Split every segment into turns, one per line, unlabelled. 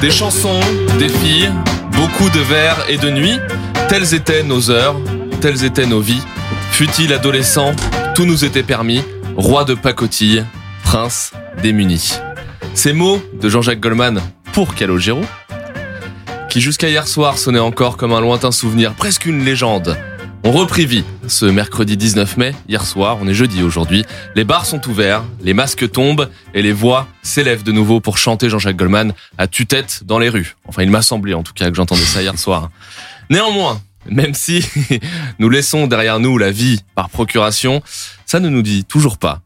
Des chansons, des filles, beaucoup de vers et de nuits. Telles étaient nos heures, telles étaient nos vies. Fut-il adolescent, tout nous était permis. Roi de pacotille, prince démuni. Ces mots de Jean-Jacques Goldman pour Calogero, qui jusqu'à hier soir sonnait encore comme un lointain souvenir, presque une légende. On reprit vie ce mercredi 19 mai, hier soir, on est jeudi aujourd'hui. Les bars sont ouverts, les masques tombent et les voix s'élèvent de nouveau pour chanter Jean-Jacques Goldman à tue-tête dans les rues. Enfin, il m'a semblé en tout cas que j'entendais ça hier soir. Néanmoins, même si nous laissons derrière nous la vie par procuration, ça ne nous dit toujours pas.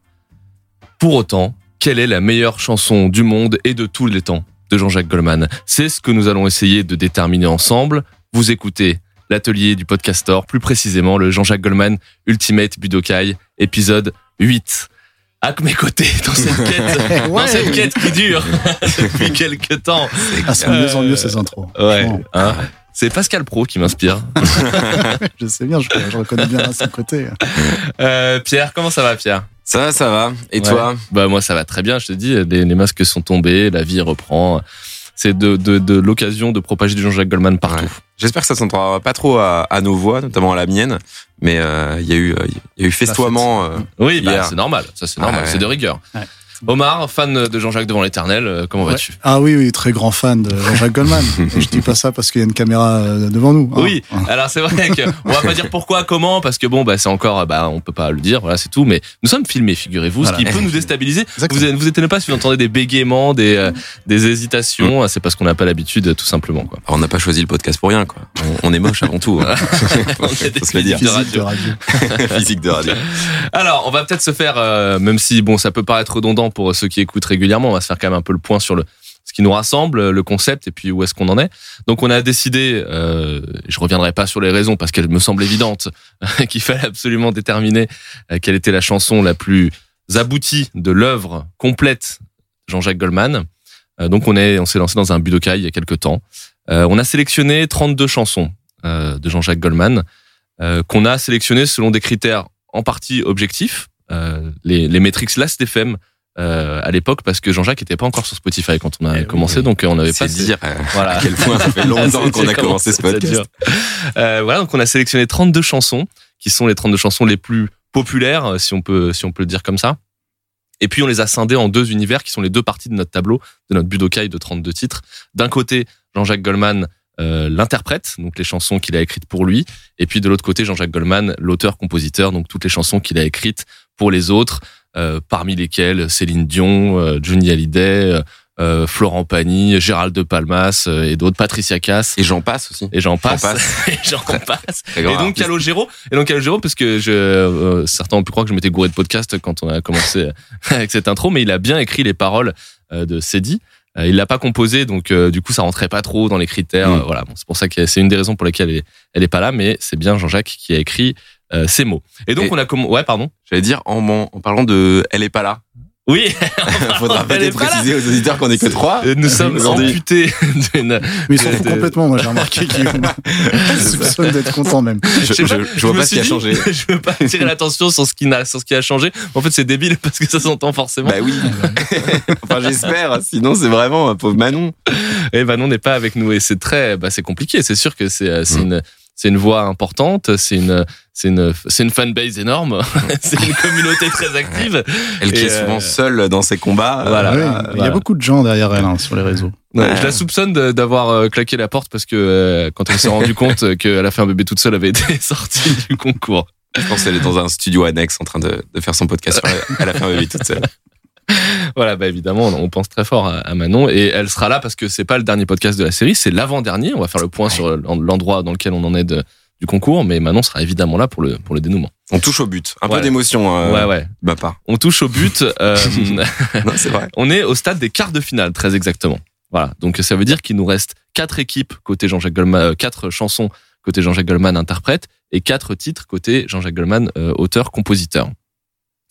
Pour autant, quelle est la meilleure chanson du monde et de tous les temps de Jean-Jacques Goldman? C'est ce que nous allons essayer de déterminer ensemble. Vous écoutez l'atelier du podcastor, plus précisément le Jean-Jacques Goldman Ultimate Budokai, épisode 8. À mes côtés, dans cette quête, dans cette quête qui dure depuis quelques temps.
Ah, c'est de mieux en mieux ces intros.
Ouais. Hein c'est Pascal Pro qui m'inspire.
je sais bien, je, je reconnais bien à son côté.
Euh, Pierre, comment ça va, Pierre?
Ça va, ça va. Et toi?
Bah moi, ça va très bien. Je te dis, les, les masques sont tombés, la vie reprend c'est de, de, de l'occasion de propager du Jean-Jacques Goldman partout.
J'espère que ça s'entendra pas trop à, à, nos voix, notamment à la mienne, mais euh, il y a eu il y a eu festoiement. Euh,
oui, bah, c'est normal, ça c'est normal, c'est de rigueur. Ouais. Omar, fan de Jean-Jacques devant l'éternel, euh, comment ouais. vas-tu
Ah oui, oui, très grand fan de Jean-Jacques Goldman. Et je dis pas ça parce qu'il y a une caméra euh, devant nous.
Hein. Oui, alors c'est vrai que on va pas dire pourquoi, comment, parce que bon, bah c'est encore, bah on peut pas le dire, voilà, c'est tout. Mais nous sommes filmés, figurez-vous, voilà. ce qui peut nous déstabiliser. Vous vous étonnez pas si vous entendez des bégaiements, des euh, des hésitations, mmh. c'est parce qu'on n'a pas l'habitude, tout simplement. Quoi.
Alors, on n'a pas choisi le podcast pour rien, quoi. On, on est moche avant tout. Hein.
on est des se le dire.
Physique de radio.
Physique de radio.
Alors, on va peut-être se faire, euh, même si bon, ça peut paraître redondant pour ceux qui écoutent régulièrement. On va se faire quand même un peu le point sur le ce qui nous rassemble, le concept et puis où est-ce qu'on en est. Donc on a décidé, euh, je reviendrai pas sur les raisons parce qu'elles me semblent évidentes, qu'il fallait absolument déterminer euh, quelle était la chanson la plus aboutie de l'œuvre complète Jean-Jacques Goldman. Euh, donc on est, on s'est lancé dans un budokai il y a quelques temps. Euh, on a sélectionné 32 chansons euh, de Jean-Jacques Goldman euh, qu'on a sélectionnées selon des critères en partie objectifs, les, les métriques Last FM euh, à l'époque parce que Jean-Jacques était pas encore sur Spotify quand on a
eh
commencé,
oui.
donc on n'avait pas.
dire euh, voilà. à quel point ça fait longtemps qu'on a commencé ce podcast.
Euh, voilà, donc on a sélectionné 32 chansons qui sont les 32 chansons les plus populaires, si on peut, si on peut le dire comme ça. Et puis on les a scindées en deux univers qui sont les deux parties de notre tableau, de notre Budokai de 32 titres. D'un côté, Jean-Jacques Goldman, euh, l'interprète, donc les chansons qu'il a écrites pour lui, et puis de l'autre côté, Jean-Jacques Goldman, l'auteur-compositeur, donc toutes les chansons qu'il a écrites pour les autres, euh, parmi lesquels Céline Dion, euh, Johnny Hallyday, euh, Florent Pagny, Gérald de Palmas et d'autres, Patricia Cass.
Et j'en passe aussi.
Et j'en passe.
passe.
et j'en passe. Et donc Calogero. Et donc Calogero, parce que je, certains ont pu croire que je m'étais gouré de podcast quand on a commencé avec cette intro, mais il a bien écrit les paroles de Cédie. Il l'a pas composé, donc euh, du coup ça rentrait pas trop dans les critères.
Mm.
Voilà, bon, c'est pour ça que c'est une des raisons pour lesquelles elle est, elle est pas là, mais c'est bien Jean-Jacques qui a écrit euh, ces mots. Et donc
Et-
on a comment Ouais, pardon.
J'allais dire en, en, en parlant de Elle est pas là.
Oui,
Faudra peut-être préciser aux auditeurs qu'on est que trois.
Euh, nous sommes amputés d'une.
Mais ils s'en foutent complètement, moi j'ai remarqué qu'ils soupçonnent d'être contents même.
Je, je, vois pas ce qui a changé.
je veux pas attirer l'attention sur ce qui n'a, sur ce qui a changé. En fait, c'est débile parce que ça s'entend forcément.
Bah oui. enfin j'espère. Sinon c'est vraiment un pauvre Manon.
Et Manon n'est pas avec nous et c'est très, bah, c'est compliqué. C'est sûr que c'est, euh, c'est
Mm.
une, c'est une voix importante, c'est une, c'est une, c'est une fanbase énorme, c'est une communauté très active.
Elle qui
Et,
est souvent
euh,
seule dans ses combats.
voilà.
Euh,
il y
voilà.
a beaucoup de gens derrière elle hein, sur les réseaux.
Ouais,
Ouais.
Je la soupçonne d'avoir euh, claqué la porte parce que euh, quand elle s'est rendue compte qu'elle a fait un bébé toute seule, avait été sortie du concours.
Je pense qu'elle est dans un studio annexe en train de, de faire son podcast. sur Elle Elle a fait un bébé toute seule.
Voilà, bah évidemment, on pense très fort à, Manon et elle sera là parce que c'est pas le dernier podcast de la série, c'est l'avant-dernier. On va faire le point sur l'endroit dans lequel on en est de- du concours, mais Manon sera évidemment là pour le pour le dénouement.
On touche au but. Un
Ouais.
peu d'émotion. Euh,
ouais, ouais.
ma part.
On touche au but. euh,
Non, c'est vrai.
on est au stade des quarts de finale, très exactement. Voilà. Donc ça veut dire qu'il nous reste quatre équipes côté Jean-Jacques Goldman, euh, quatre chansons côté Jean-Jacques Goldman interprète et quatre titres côté Jean-Jacques Goldman euh, auteur compositeur.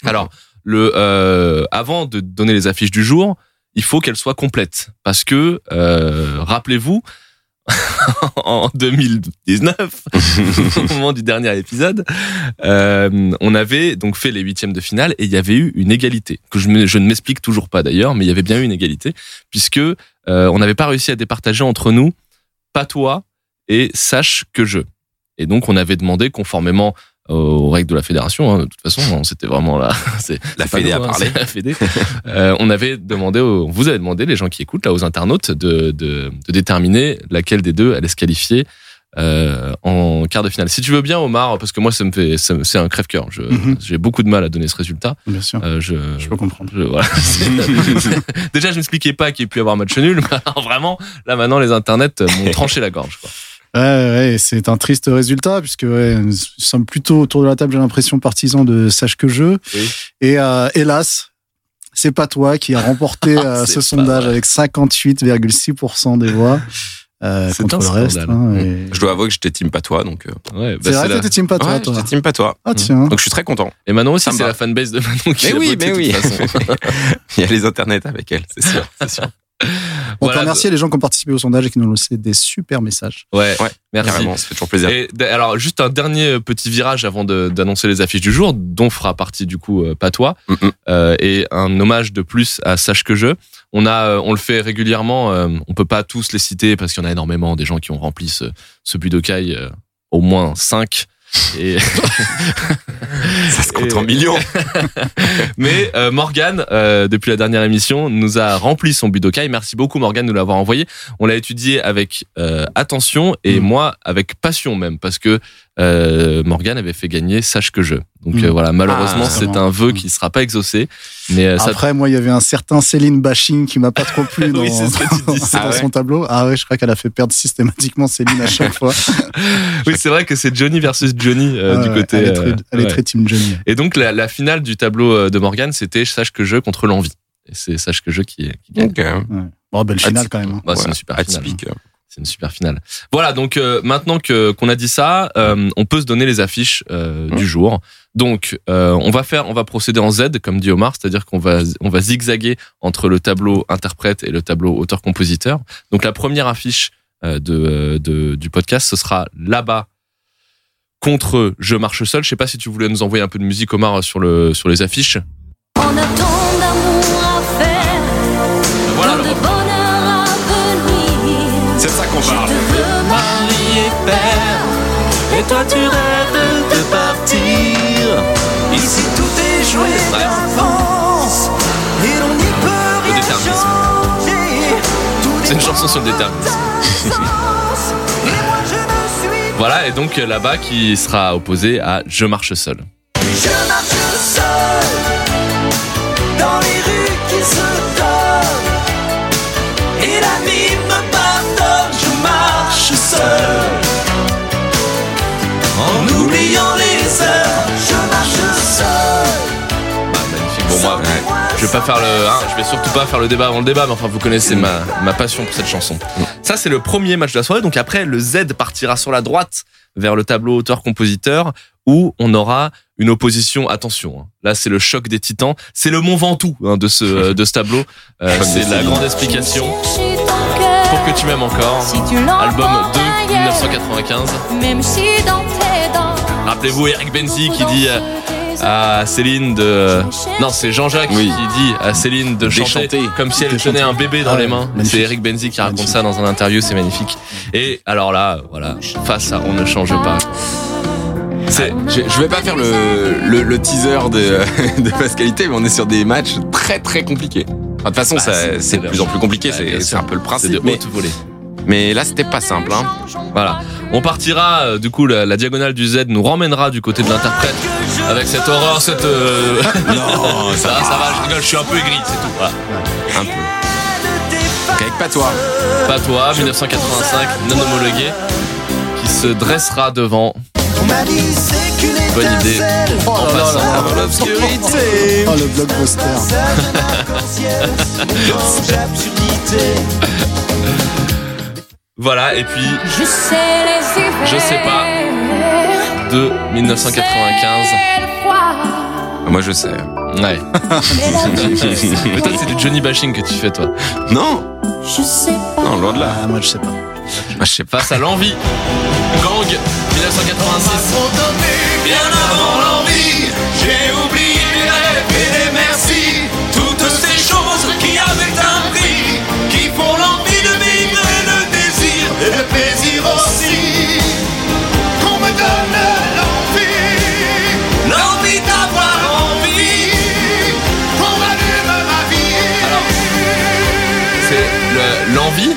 Alors le euh, avant de donner les affiches du jour, il faut qu'elles soient complètes parce que euh, rappelez-vous en 2019, au moment du dernier épisode, euh, on avait donc fait les huitièmes de finale et il y avait eu une égalité que je, je ne m'explique toujours pas d'ailleurs, mais il y avait bien eu une égalité puisque euh, on n'avait pas réussi à départager entre nous pas toi et sache que je. Et donc on avait demandé conformément aux règles de la fédération, hein, de toute façon, on- c'était vraiment là, c'est
La Fédé a parlé.
la Fédé. Euh, on avait demandé, aux- vous avait demandé, les gens qui écoutent là, aux internautes, de, de, de déterminer laquelle des deux allait se qualifier euh, en quart de finale. Si tu veux bien, Omar, parce que moi, ça me fait, ça c'est un crève-cœur. Je-
Mhm.
J'ai beaucoup de mal à donner ce résultat.
Bien sûr.
Euh, je,
Je peux comprendre.
je- voilà. Déjà, je m'expliquais pas qu'il ait pu y avoir match nul. vraiment, là maintenant, les internets m'ont tranché la gorge. Quoi.
Ouais, ouais, c'est un triste résultat puisque ouais, nous sommes plutôt autour de la table, j'ai l'impression, partisans de Sache que je.
Oui.
Et euh, hélas, c'est pas toi qui a remporté euh, ce sondage
vrai.
avec 58,6% des voix euh,
C'est
contre
un
le reste. hein, et-
Je dois avouer que j'étais team patois, donc. euh,
Ouais, bah,
C'est vrai,
la-
t'étais team pas toi,
ouais,
toi.
j'étais team patois.
Ah tiens.
Donc je suis très content.
Et Manon aussi, c'est la fanbase de Manon qui
Mais
a
oui,
voté
mais
de
oui.
toute façon.
Il y a les internets avec elle, c'est sûr. c'est sûr.
On
Voilà,
peut remercier les gens qui ont participé au sondage et qui nous ont laissé des super messages.
Ouais,
Ouais,
merci.
Carrément, ça fait toujours plaisir.
Et alors, juste un dernier petit virage avant d'annoncer les affiches du jour, dont fera partie du coup euh, Patois,
Mm-mm.
euh, et un hommage de plus à Sache que je. On a, euh, on le fait régulièrement. euh, on peut pas tous les citer parce qu'il y en a énormément des gens qui ont rempli ce, ce Budokai, euh, au moins 5 Et
Ça se compte
Et-
en millions.
Mais euh, Morgan, euh, depuis la dernière émission, nous a rempli son Budokai. Merci beaucoup Morgan de nous l'avoir envoyé. On l'a étudié avec euh, attention et
Mm.
moi avec passion même parce que euh, Morgan avait fait gagner Sache que je. Donc euh, voilà, malheureusement
Ah,
c'est un vœu qui ne sera pas exaucé. Mais euh, ça
Après, moi, il y avait un certain Céline bashing qui m'a pas trop plu dans,
Oui, c'est ce que tu dis.
dans
Ah ouais
son tableau. Ah ouais, je crois qu'elle a fait perdre systématiquement Céline à chaque fois.
oui c'est vrai que c'est Johnny versus Johnny euh, du
ouais,
côté.
elle est très,
euh,
elle est
ouais.
très team Johnny.
Et donc la, la finale du tableau de Morgan c'était Sache que je contre l'envie. Et c'est Sache que je qui, qui gagne.
Ok.
Ouais. Bon, belle finale quand même. hein.
Bah, c'est une super finale.
Atypique.
C'est une super finale. Voilà, donc euh, maintenant que qu'on a dit ça, euh, on peut se donner les affiches euh, du jour. Donc euh, on va faire, on va procéder en Z comme dit Omar, c'est-à-dire qu'on va on va zigzaguer entre le tableau interprète et le tableau auteur-compositeur. Donc la première affiche euh, de, de du podcast, ce sera là-bas contre Je marche seul. Je sais pas si tu voulais nous envoyer un peu de musique Omar sur le sur les affiches.
On a
Et toi tu rêves de partir.
Ici tout est joué d'avance et l'on n'y peut rien changer.
C'est une chanson sur le déterminisme. Voilà, et donc euh, là-bas qui sera opposé à Je marche seul.
Je marche seul je
vais pas faire le, hein, je vais surtout pas faire le débat avant le débat, mais enfin, vous connaissez ma, ma passion pour cette chanson. Ça, c'est le premier match de la soirée. Donc après, le Z partira sur la droite vers le tableau auteur-compositeur où on aura une opposition. Attention, hein. là, c'est le choc des titans. C'est le Mont Ventoux hein, de ce, de ce tableau. Euh, c'est la grande explication. Pour que tu m'aimes encore.
Si tu
Album 2,
ailleurs,
1995.
Même si dans tes dents.
Rappelez-vous Eric Benzi qui dit euh, à Céline de... Non, c'est Jean-Jacques
Oui.
qui dit à Céline de chanter,
chanter.
comme si elle tenait un bébé dans
Ah
les mains. C'est Eric Benzi qui raconte
Magnifique.
ça dans un interview, c'est magnifique. Et alors là, voilà, face à On ne change pas. C'est...
Je, je vais pas faire le, le, le teaser de, de Pascalité, mais on est sur des matchs très très compliqués. Enfin, de toute façon,
Bah, c'est-
de plus en plus compliqué,
Ouais, bien
c'est un peu le principe.
de
Mais,
haute volée.
mais là, c'était pas simple. Hein.
Voilà. On partira, euh, du coup, la, la diagonale du Z nous ramènera du côté de l'interprète avec cette horreur, cette... euh,
Non,
ça va, ça va, je rigole, je suis un peu aigri, c'est tout. Voilà.
Un peu. Donc avec pas toi.
Pas toi, 1985, non homologué, qui se dressera devant Bonne idée.
Oh
en
là là
passant
là là.
avant l'obscurité.
Oh, le blockbuster.
Voilà, et puis
Je sais les hivers.
Je sais pas. de 1995.
C'est le froid.
Moi, je sais.
Ouais. Toi, c'est du Johnny bashing que tu fais, toi.
Non,
je sais pas.
non, loin de là.
Ah, moi, je sais pas.
Ah, je sais pas.
à l'envie. Gang 1986.
Bien avant l'envie, j'ai oublié les rêves et les merci.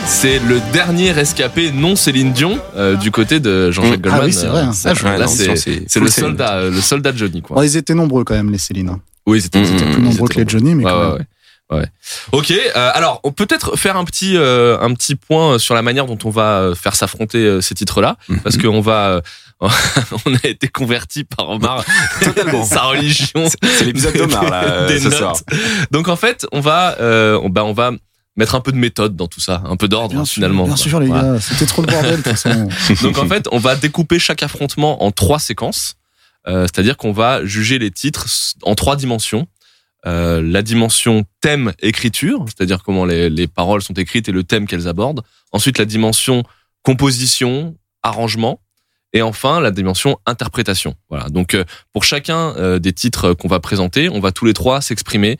C'est le dernier rescapé non Céline Dion euh, du côté de Jean-Jacques
Mm.
Goldman.
Ah oui, c'est vrai, hein.
Ah,
là, c'est
c'est
c'est
full
le soldat, euh, le soldat Johnny quoi.
Bon, ils étaient nombreux quand même, les Céline. hein.
Oui, c'était
Mm,
c'était
mm,
Plus
mm,
nombreux que les Johnny, mais
Ouais,
quand
ouais,
même.
ouais. Ouais. Ok. euh, alors, on peut peut-être faire un petit euh, un petit point sur la manière dont on va euh, faire s'affronter euh, ces titres-là,
Mhm.
parce qu'on va euh, on a été converti par Omar
Totalement.
sa religion.
C'est l'épisode d'Omar, là, euh,
Des
ce
notes.
soir.
Donc en fait, on va euh, on, bah, on va mettre un peu de méthode dans tout ça, un peu d'ordre
Bien
finalement.
bien
quoi.
sûr, les
Voilà.
gars, c'était trop le bordel.
Donc en fait, on va découper chaque affrontement en trois séquences. Euh, C'est-à-dire qu'on va juger les titres en trois dimensions. Euh, la dimension thème écriture, c'est-à-dire comment les, les paroles sont écrites et le thème qu'elles abordent. Ensuite, la dimension composition, arrangement. Et enfin, la dimension interprétation. Voilà. Donc, euh, pour chacun des titres qu'on va présenter, on va tous les trois s'exprimer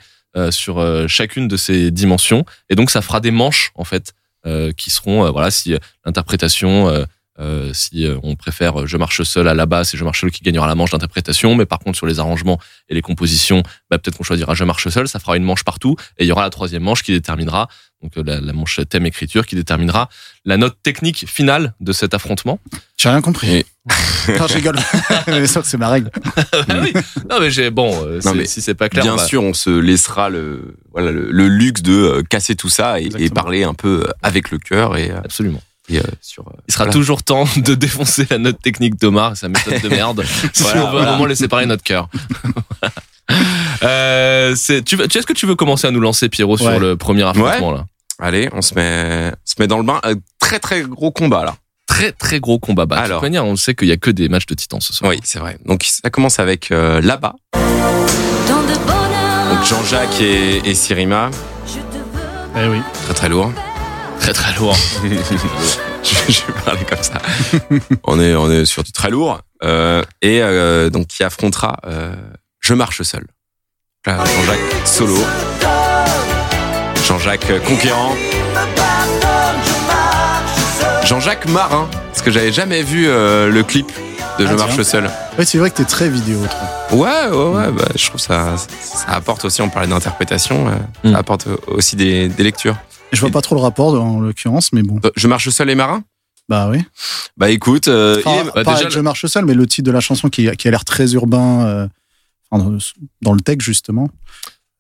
sur euh, chacune de ces dimensions. Et donc, ça fera des manches, en fait, euh, qui seront, euh, voilà, si euh, l'interprétation, euh, si euh, on préfère euh, Je marche seul à la base, c'est Je marche seul qui gagnera la manche d'interprétation. Mais par contre, sur les arrangements et les compositions, bah, peut-être qu'on choisira Je marche seul, ça fera une manche partout. Et il y aura la troisième manche qui déterminera, donc la, la manche thème écriture, qui déterminera la note technique finale de cet affrontement.
J'ai rien compris.
Et-
non, je rigole. Mais sûr que c'est ma règle.
Ah oui. Non mais j'ai bon, euh,
Non,
c'est-
mais
si c'est pas clair,
Bien
va-
sûr, on se laissera le, voilà, le, le luxe de casser tout ça et, et parler un peu avec le cœur et,
absolument.
Et, euh, sur. euh,
Il sera
voilà.
toujours temps de défoncer la note technique d'Omar et sa méthode de merde. si
Voilà,
on veut
voilà.
vraiment laisser parler notre cœur. euh, c'est- tu, est-ce que tu veux commencer à nous lancer Pierrot sur le premier affrontement là?
Allez, on se met, on se met dans le bain. Euh, très très gros combat là.
Très très gros combat. Bah, de toute
Alors.
manière, on sait qu'il y a que des matchs de titans ce soir.
Oui, c'est vrai. Donc ça commence avec euh, là-bas. Donc Jean-Jacques et, et Sirima,
Je te veux.
Eh oui.
très très lourd.
Très très lourd.
je, je vais parler comme ça. on est on est sur du très lourd euh, et euh, donc qui affrontera euh, Je marche seul. Là, Jean-Jacques solo, Jean-Jacques conquérant, Jean-Jacques marin. Parce que j'avais jamais vu euh, le clip de Je
Ah,
marche
tiens.
seul.
Ouais, c'est vrai que t'es très vidéo, toi.
Ouais, ouais, ouais. Bah, je trouve ça, ça apporte aussi. On parlait d'interprétation, euh,
Mm.
ça apporte aussi des, des lectures.
Je vois pas trop le rapport, en l'occurrence, mais bon.
Euh, Je marche seul et marin?
Bah oui.
Bah écoute, euh,
Enfin,
il est-
bah,
pas
déjà,
avec Je marche seul, mais le titre de la chanson qui, qui a l'air très urbain, euh, dans, dans le texte, justement.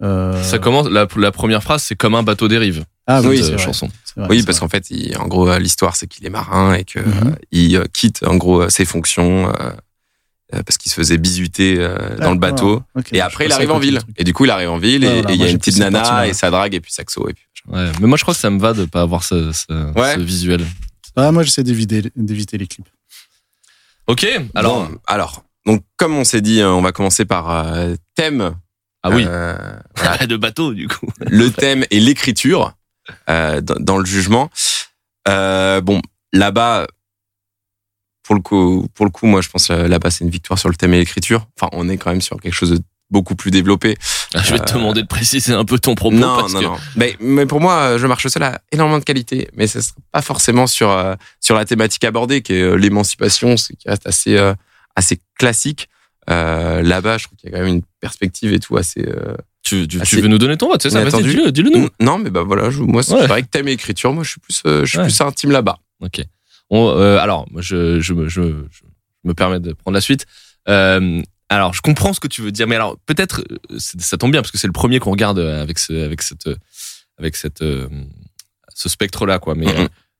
Euh,
Ça commence. La, la première phrase, c'est comme un bateau dérive.
Ah oui,
euh, chanson.
vrai,
oui, parce qu'en fait, il- en gros, l'histoire, c'est qu'il est marin et que
Mhm.
euh, il quitte en gros ses fonctions parce qu'il se faisait bisuter euh, dans le bateau. Et après, il arrive en ville. Et du coup, il arrive en ville et il y a une petite nana et ça drague et puis saxo et puis.
Ouais. Mais moi, je crois que ça me va de pas avoir ce, ce,
Ouais.
ce visuel.
Ah, moi, j'essaie d'éviter d'éviter les clips.
Ok. Alors.
Bon, alors, donc comme on s'est dit, hein, on va commencer par euh, thème.
ah oui.
euh,
de bateau du coup.
le thème et l'écriture euh, dans, dans le jugement. Euh, bon, là-bas, pour le coup, pour le coup, moi, je pense là-bas, c'est une victoire sur le thème et l'écriture. Enfin, on est quand même sur quelque chose de beaucoup plus développé.
Ah, Je vais te
Euh,
demander de préciser un peu ton propos
non,
parce
non,
que
non. Mais, mais pour moi, je marche seul a énormément de qualité, mais ce sera pas forcément sur euh, sur la thématique abordée, qui est euh, l'émancipation, ce qui reste assez assez classique. Là-bas, je trouve qu'il y a quand même une perspective et tout assez.
tu, tu, tu veux nous donner ton vote, c'est ça? Vas-y,
inattendu.
dis-le, dis-le nous.
Non, mais bah voilà, je, moi, c'est
Ouais.
vrai que thème et écriture, moi, je suis plus, je suis
Ouais.
plus intime là-bas.
Ok. On, euh, alors, moi, je, je, me- je, je me permets de prendre la suite. Euh, alors, je comprends ce que tu veux dire, mais alors peut-être euh, ça tombe bien parce que c'est le premier qu'on regarde euh, avec ce, avec cette, euh, avec cette, ce spectre-là, quoi. Mais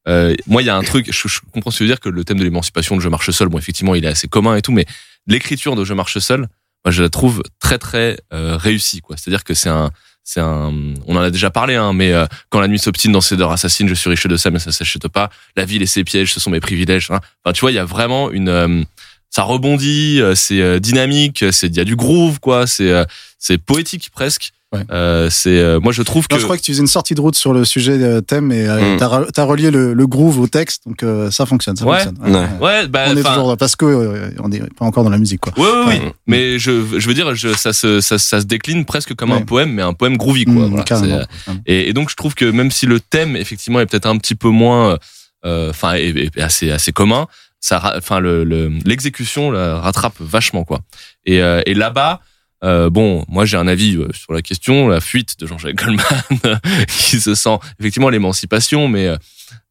euh, moi, il y a un truc. Je, je comprends ce que tu veux dire que le thème de l'émancipation de Je marche seul, bon, effectivement, il est assez commun et tout, mais l'écriture de Je marche seul, moi, je la trouve très très réussie, quoi. C'est-à-dire que c'est un c'est un, on en a déjà parlé, hein, mais euh, quand la nuit s'obstine dans ses heures assassines, je suis riche de ça, mais ça s'achète pas. La ville et ses pièges, ce sont mes privilèges. hein. Enfin, tu vois, il y a vraiment une, euh, ça rebondit, euh, c'est euh, dynamique, c'est il y a du groove quoi, c'est euh, c'est poétique presque.
Ouais.
Euh, c'est euh, moi je trouve que
je crois que tu faisais une sortie de route sur le sujet euh, thème et
Mm.
t'as t'as relié le, le groove au texte, donc euh, ça fonctionne. Ça
Ouais.
fonctionne.
Ouais.
ouais bah
On est
enfin,
toujours parce que on est pas encore dans la musique quoi.
Ouais, ouais, oui.
Ouais.
Mais je, je veux dire, je, ça, se, ça, ça se décline presque comme un
Ouais.
poème, mais un poème groovy, quoi.
Mm,
voilà. Et, et donc, je trouve que même si le thème, effectivement, est peut-être un petit peu moins, euh, enfin, est, est assez, assez commun, ça, enfin, le, le- l'exécution la rattrape vachement, quoi. Et, euh, et là-bas, euh, bon, moi j'ai un avis euh, sur la question, la fuite de Jean-Jacques Goldman, qui se sent effectivement l'émancipation, mais euh,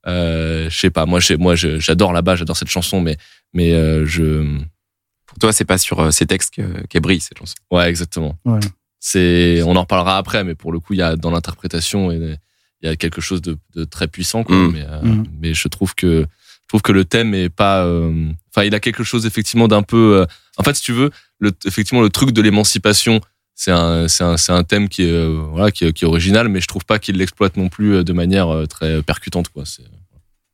euh, je sais pas, moi, moi, j'adore là-bas, j'adore cette chanson, mais, mais euh, je,
Pour toi, c'est pas sur ces textes que- qu'elle brille cette chanson.
Ouais, exactement.
Ouais.
C'est, on en reparlera après, mais pour le coup, il y a dans l'interprétation, il y a quelque chose de, de très puissant. Quoi,
Mm.
mais, euh,
Mm.
mais je trouve que je trouve que le thème est pas. euh, Enfin, il a quelque chose effectivement d'un peu. euh, en fait, si tu veux, le, effectivement, le truc de l'émancipation, c'est un, c'est un, c'est un thème qui est euh, voilà, qui est, qui est original, mais je trouve pas qu'il l'exploite non plus de manière euh, très percutante. Quoi. C'est,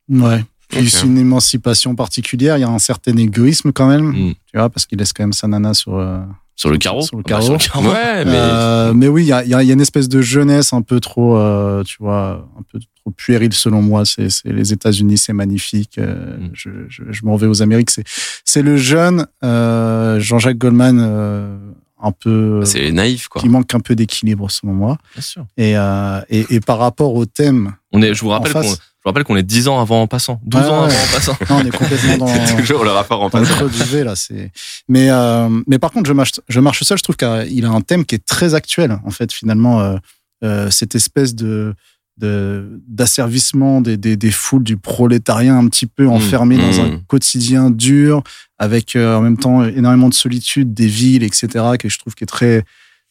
Ouais. Puis
Ok.
c'est une émancipation particulière. Il y a un certain égoïsme quand même,
Mm.
tu vois, parce qu'il laisse quand même sa nana sur. euh,
sur le carreau.
Sur le
Ah bah,
carreau.
carreau.
Ouais, mais
Euh, mais oui, il y a, il y a- il y a une espèce de jeunesse un peu trop, euh, tu vois, un peu trop puérile selon moi. C'est c'est les États-Unis, c'est magnifique. euh,
Mm.
Je, je, je m'en vais aux Amériques. C'est c'est le jeune euh, Jean-Jacques Goldman, euh, un peu
c'est naïf, quoi.
qui manque un peu d'équilibre selon moi.
Bien sûr.
Et, euh, et, et par rapport au thème,
On est, je vous rappelle qu'on, je rappelle qu'on est 10 ans avant en passant, 12
Ouais,
ans
ouais.
avant en passant.
non, on est complètement dans.
C'est toujours le rapport en passant.
creux du V là c'est mais euh, mais par contre je marche je marche seul je trouve qu'il a un thème qui est très actuel en fait finalement euh, euh, cette espèce de de d'asservissement des, des des foules du prolétariat un petit peu enfermé dans un
Mmh.
quotidien dur avec euh, en même temps énormément de solitude des villes etc que je trouve qui est très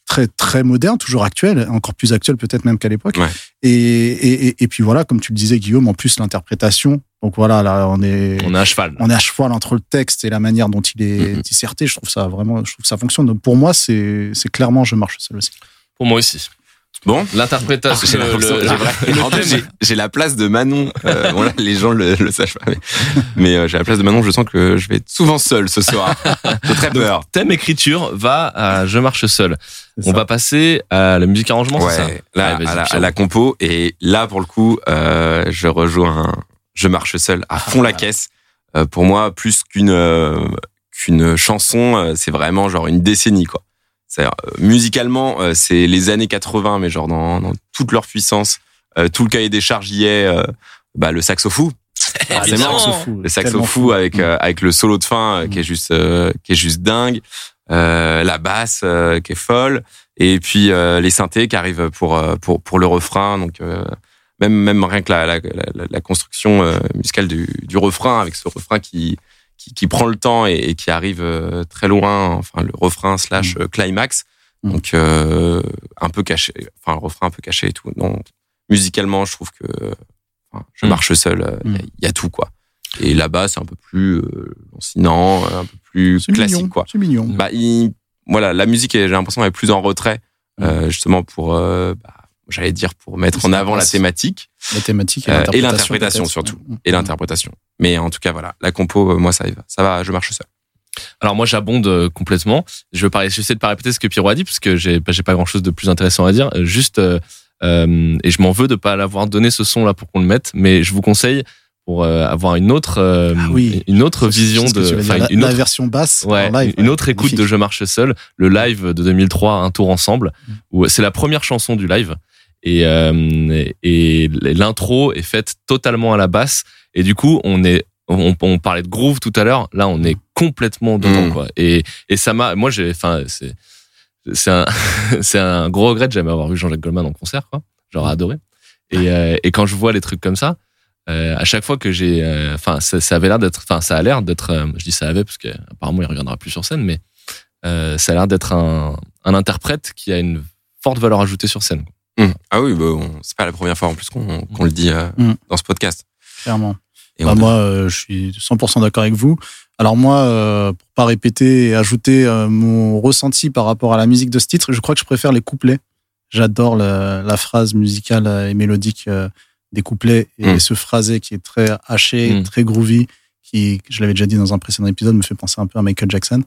très très moderne toujours actuel encore plus actuel peut-être même qu'à l'époque
Ouais.
et, et, et, et puis voilà comme tu le disais Guillaume en plus l'interprétation donc voilà là on est
On est à cheval.
on est à cheval entre le texte et la manière dont il est
Mhm.
disserté. Je trouve ça vraiment, je trouve que ça fonctionne. Donc pour moi, c'est c'est clairement je marche seul aussi.
Pour moi aussi.
Bon.
L'interprétation,
J'ai
le-
la place de Manon. Euh, bon, là, les gens le, le savent pas, mais, mais euh, j'ai la place de Manon. Je sens que je vais être souvent seul ce soir. J'ai très peur.
thème écriture va à Je marche seul. On
ça.
va passer à la musique arrangement, c'est ça
Ouais, là, à, la, à la compo. Et là, pour le coup, euh, je rejoins un Je marche seul à fond la caisse. Euh, pour moi, plus qu'une euh, qu'une chanson, euh, c'est vraiment genre une décennie, quoi. C'est, euh, musicalement, euh, c'est les années 80, mais genre dans, dans toute leur puissance. Euh, tout le cahier des charges y est. euh, bah, le saxo fou.
Ah, saxo fou,
le saxo fou avec euh, avec le solo de fin euh,
Mm.
qui est juste euh, qui est juste dingue euh, la basse euh, qui est folle et puis euh, les synthés qui arrivent pour euh, pour pour le refrain donc euh, même même rien que la la, la, la construction euh, musicale du, du refrain avec ce refrain qui qui, qui prend le temps et, et qui arrive euh, très loin enfin le refrain slash euh, climax
Mm.
donc euh, un peu caché enfin le refrain un peu caché et tout non musicalement je trouve que enfin, je
Mm.
marche seul il
Mm.
y, a tout quoi et là-bas, c'est un peu plus euh, lancinant, un peu plus classique,
mignon,
quoi.
C'est mignon.
Bah, il- voilà, la musique, j'ai l'impression, est plus en retrait, euh, justement pour, bah, j'allais dire, pour mettre en
la
avant la thématique
La thématique et
Euh, et
l'interprétation.
surtout.
Mm.
et l'interprétation. Mais en tout cas, voilà, la compo, euh, moi, ça, y va. ça va, je marche seul.
Alors moi j'abonde euh, complètement. Je vais parler, j'essaie de pas répéter ce que Pierrot a dit parce que j'ai pas- j'ai pas grand chose de plus intéressant à dire. Juste euh, euh, et je m'en veux de pas l'avoir donné ce son là pour qu'on le mette, mais je vous conseille pour euh, avoir une autre euh,
Ah oui.
une autre vision de
la,
une
la
autre
version basse
Ouais,
en live.
une autre écoute
magnifique.
de Je marche seul, le live de 2003, un tour ensemble,
Mm.
où c'est la première chanson du live et euh, et l'intro est faite totalement à la basse. Et du coup on est on, on parlait de groove tout à l'heure, là on est complètement dedans
Mm.
quoi. Et et ça m'a moi j'ai enfin c'est c'est un c'est un gros regret de jamais avoir vu Jean-Jacques Goldman en concert quoi, j'aurais adoré. Et euh, et quand je vois les trucs comme ça euh, à chaque fois que j'ai euh, enfin ça, ça avait l'air d'être enfin ça a l'air d'être euh, je dis ça avait parce que apparemment il reviendra plus sur scène mais euh, ça a l'air d'être un, un interprète qui a une forte valeur ajoutée sur scène.
Hum. Ah oui, bah, c'est pas la première fois en plus qu'on le dit euh,
Mm.
dans ce podcast.
Clairement.
Et
Bah, moi, euh, je suis 100% d'accord avec vous. Alors moi, euh, pour pas répéter et ajouter euh, mon ressenti par rapport à la musique de ce titre, je crois que je préfère les couplets. J'adore la, phrase musicale et mélodique des couplets et
Mm.
ce phrasé qui est très haché,
Mm.
très groovy, qui, je l'avais déjà dit dans un précédent épisode, me fait penser un peu à Michael Jackson.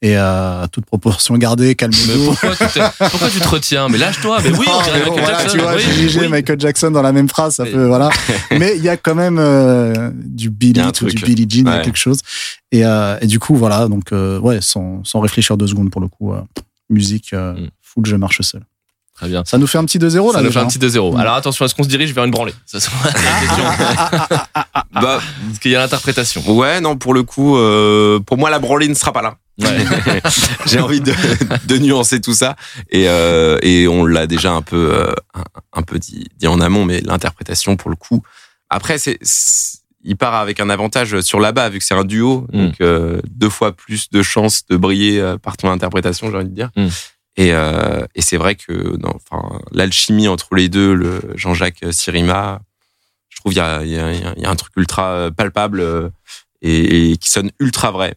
Et euh, à toute proportion gardée, calmez-vous.
pourquoi tu, te- pourquoi tu te retiens? Mais lâche-toi. Mais oui, on dirait Michael
voilà,
Jackson.
tu vois,
oui.
Michael Jackson dans la même phrase, ça
Mais-
peut, voilà. Mais il y a quand même euh, du Billy ou du. Billie Jean,
Ouais.
quelque chose. Et, euh, et du coup, voilà, donc euh, ouais, sans, sans réfléchir deux secondes pour le coup, euh, musique, euh,
Mm.
full, je marche seul.
Très bien.
Ça nous fait un petit 2-0 là.
Ça nous fait un
hein.
petit 2-0.
Mm.
Alors attention, est-ce qu'on se dirige vers une branlée Ça sera la question.
Bah,
Parce qu'il y a l'interprétation.
ouais, non, pour le coup, euh, pour moi, la branlée ne sera pas là.
Ouais.
J'ai envie de, de nuancer tout ça. Et, euh, et on l'a déjà un peu, euh, un, peu dit, dit en amont, mais l'interprétation, pour le coup. Après, c'est, il part avec un avantage sur la bas, vu que c'est un duo.
Mm.
Donc, euh, deux fois plus de chances de briller euh, par ton interprétation, j'ai envie de dire.
Mm.
Et, euh, et c'est vrai que enfin, l'alchimie entre les deux, le Jean-Jacques Sirima, je trouve il y a, y, a, y a un truc ultra palpable euh, et, et qui sonne ultra vrai.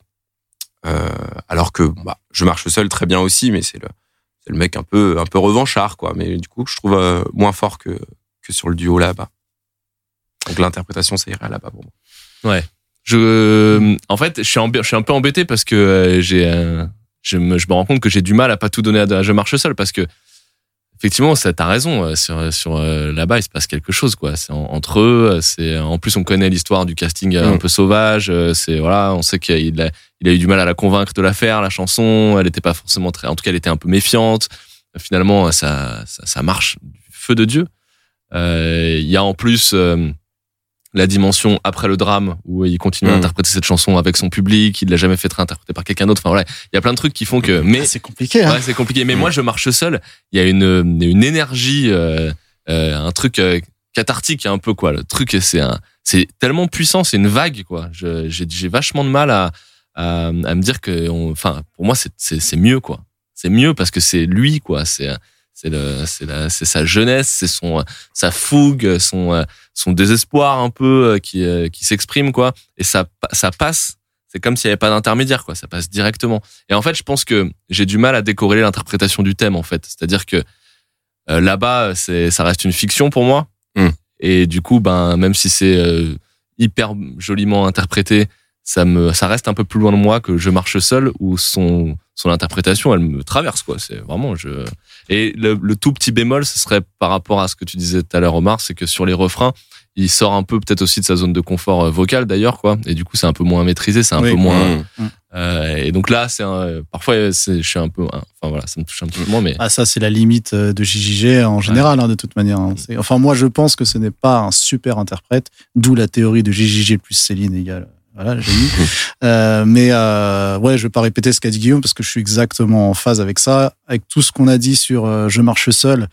Euh, alors que bah, je marche seul très bien aussi, mais c'est le, le mec un peu, un peu revanchard, quoi. Mais du coup, je trouve euh, moins fort que, que sur le duo là-bas. Donc l'interprétation, ça irait là-bas pour moi.
Je, en fait, je suis, je suis un peu embêté parce que euh, j'ai, je, me, je me rends compte que j'ai du mal à pas tout donner à, à Je marche seul parce que effectivement, ça t'as raison. euh, Sur, sur euh, là-bas, il se passe quelque chose, quoi. C'est en- entre eux. euh, C'est en plus, on connaît l'histoire du casting un
Mm.
peu sauvage. C'est voilà, on sait qu'il a, il a eu du mal à la convaincre de la faire, la chanson. Elle était pas forcément très, en tout cas, elle était un peu méfiante. Finalement, ça, ça, ça marche feu de dieu. Euh, Il y a en plus euh, la dimension après le drame où il continue à
Mm.
interpréter cette chanson avec son public. Il l'a jamais fait réinterpréter par quelqu'un d'autre. Enfin voilà, il y a plein de trucs qui font que. Mais
Ah, C'est compliqué. Hein.
Ouais, c'est compliqué. Mais
Mm.
moi, je marche seul. Il y a une, une énergie, euh, euh, un truc euh, cathartique un peu quoi. Le truc, c'est un, c'est tellement puissant, c'est une vague quoi. Je- J'ai j'ai vachement de mal à, à, à me dire que, on- enfin, pour moi, c'est- c'est c'est mieux quoi. C'est mieux parce que c'est lui quoi. C'est c'est le, c'est la, c'est sa jeunesse, c'est son, sa fougue, son, euh, son désespoir un peu euh, qui, euh, qui s'exprime quoi. Et ça, ça passe. C'est comme s'il n'y avait pas d'intermédiaire quoi. Ça passe directement. Et en fait, je pense que j'ai du mal à décorréler l'interprétation du thème, en fait. C'est-à-dire que euh, là-bas, c'est, ça reste une fiction pour moi.
Mm.
Et du coup, ben, même si c'est euh, hyper joliment interprété, ça me, ça reste un peu plus loin de moi que Je marche seul, où son, son interprétation, elle me traverse, quoi. C'est vraiment, je, et le, le tout petit bémol, ce serait par rapport à ce que tu disais tout à l'heure, Omar, c'est que sur les refrains, il sort un peu peut-être aussi de sa zone de confort euh, vocal d'ailleurs, quoi. Et du coup, c'est un peu moins maîtrisé, c'est un
Oui.
peu moins,
Mm.
euh, et donc là, c'est un- parfois, c'est, je suis un peu, enfin voilà, ça me touche un petit peu moins, mais
Ah, ça, c'est la limite euh, de JJG en général, hein, de toute manière. hein. C'est- Enfin, moi, je pense que ce n'est pas un super interprète, d'où la théorie de JJG plus Céline égale. Voilà, j'ai mis. Euh, mais euh, ouais, je vais pas répéter ce qu'a dit Guillaume parce que je suis exactement en phase avec ça. Avec tout ce qu'on a dit sur euh, Je marche seul,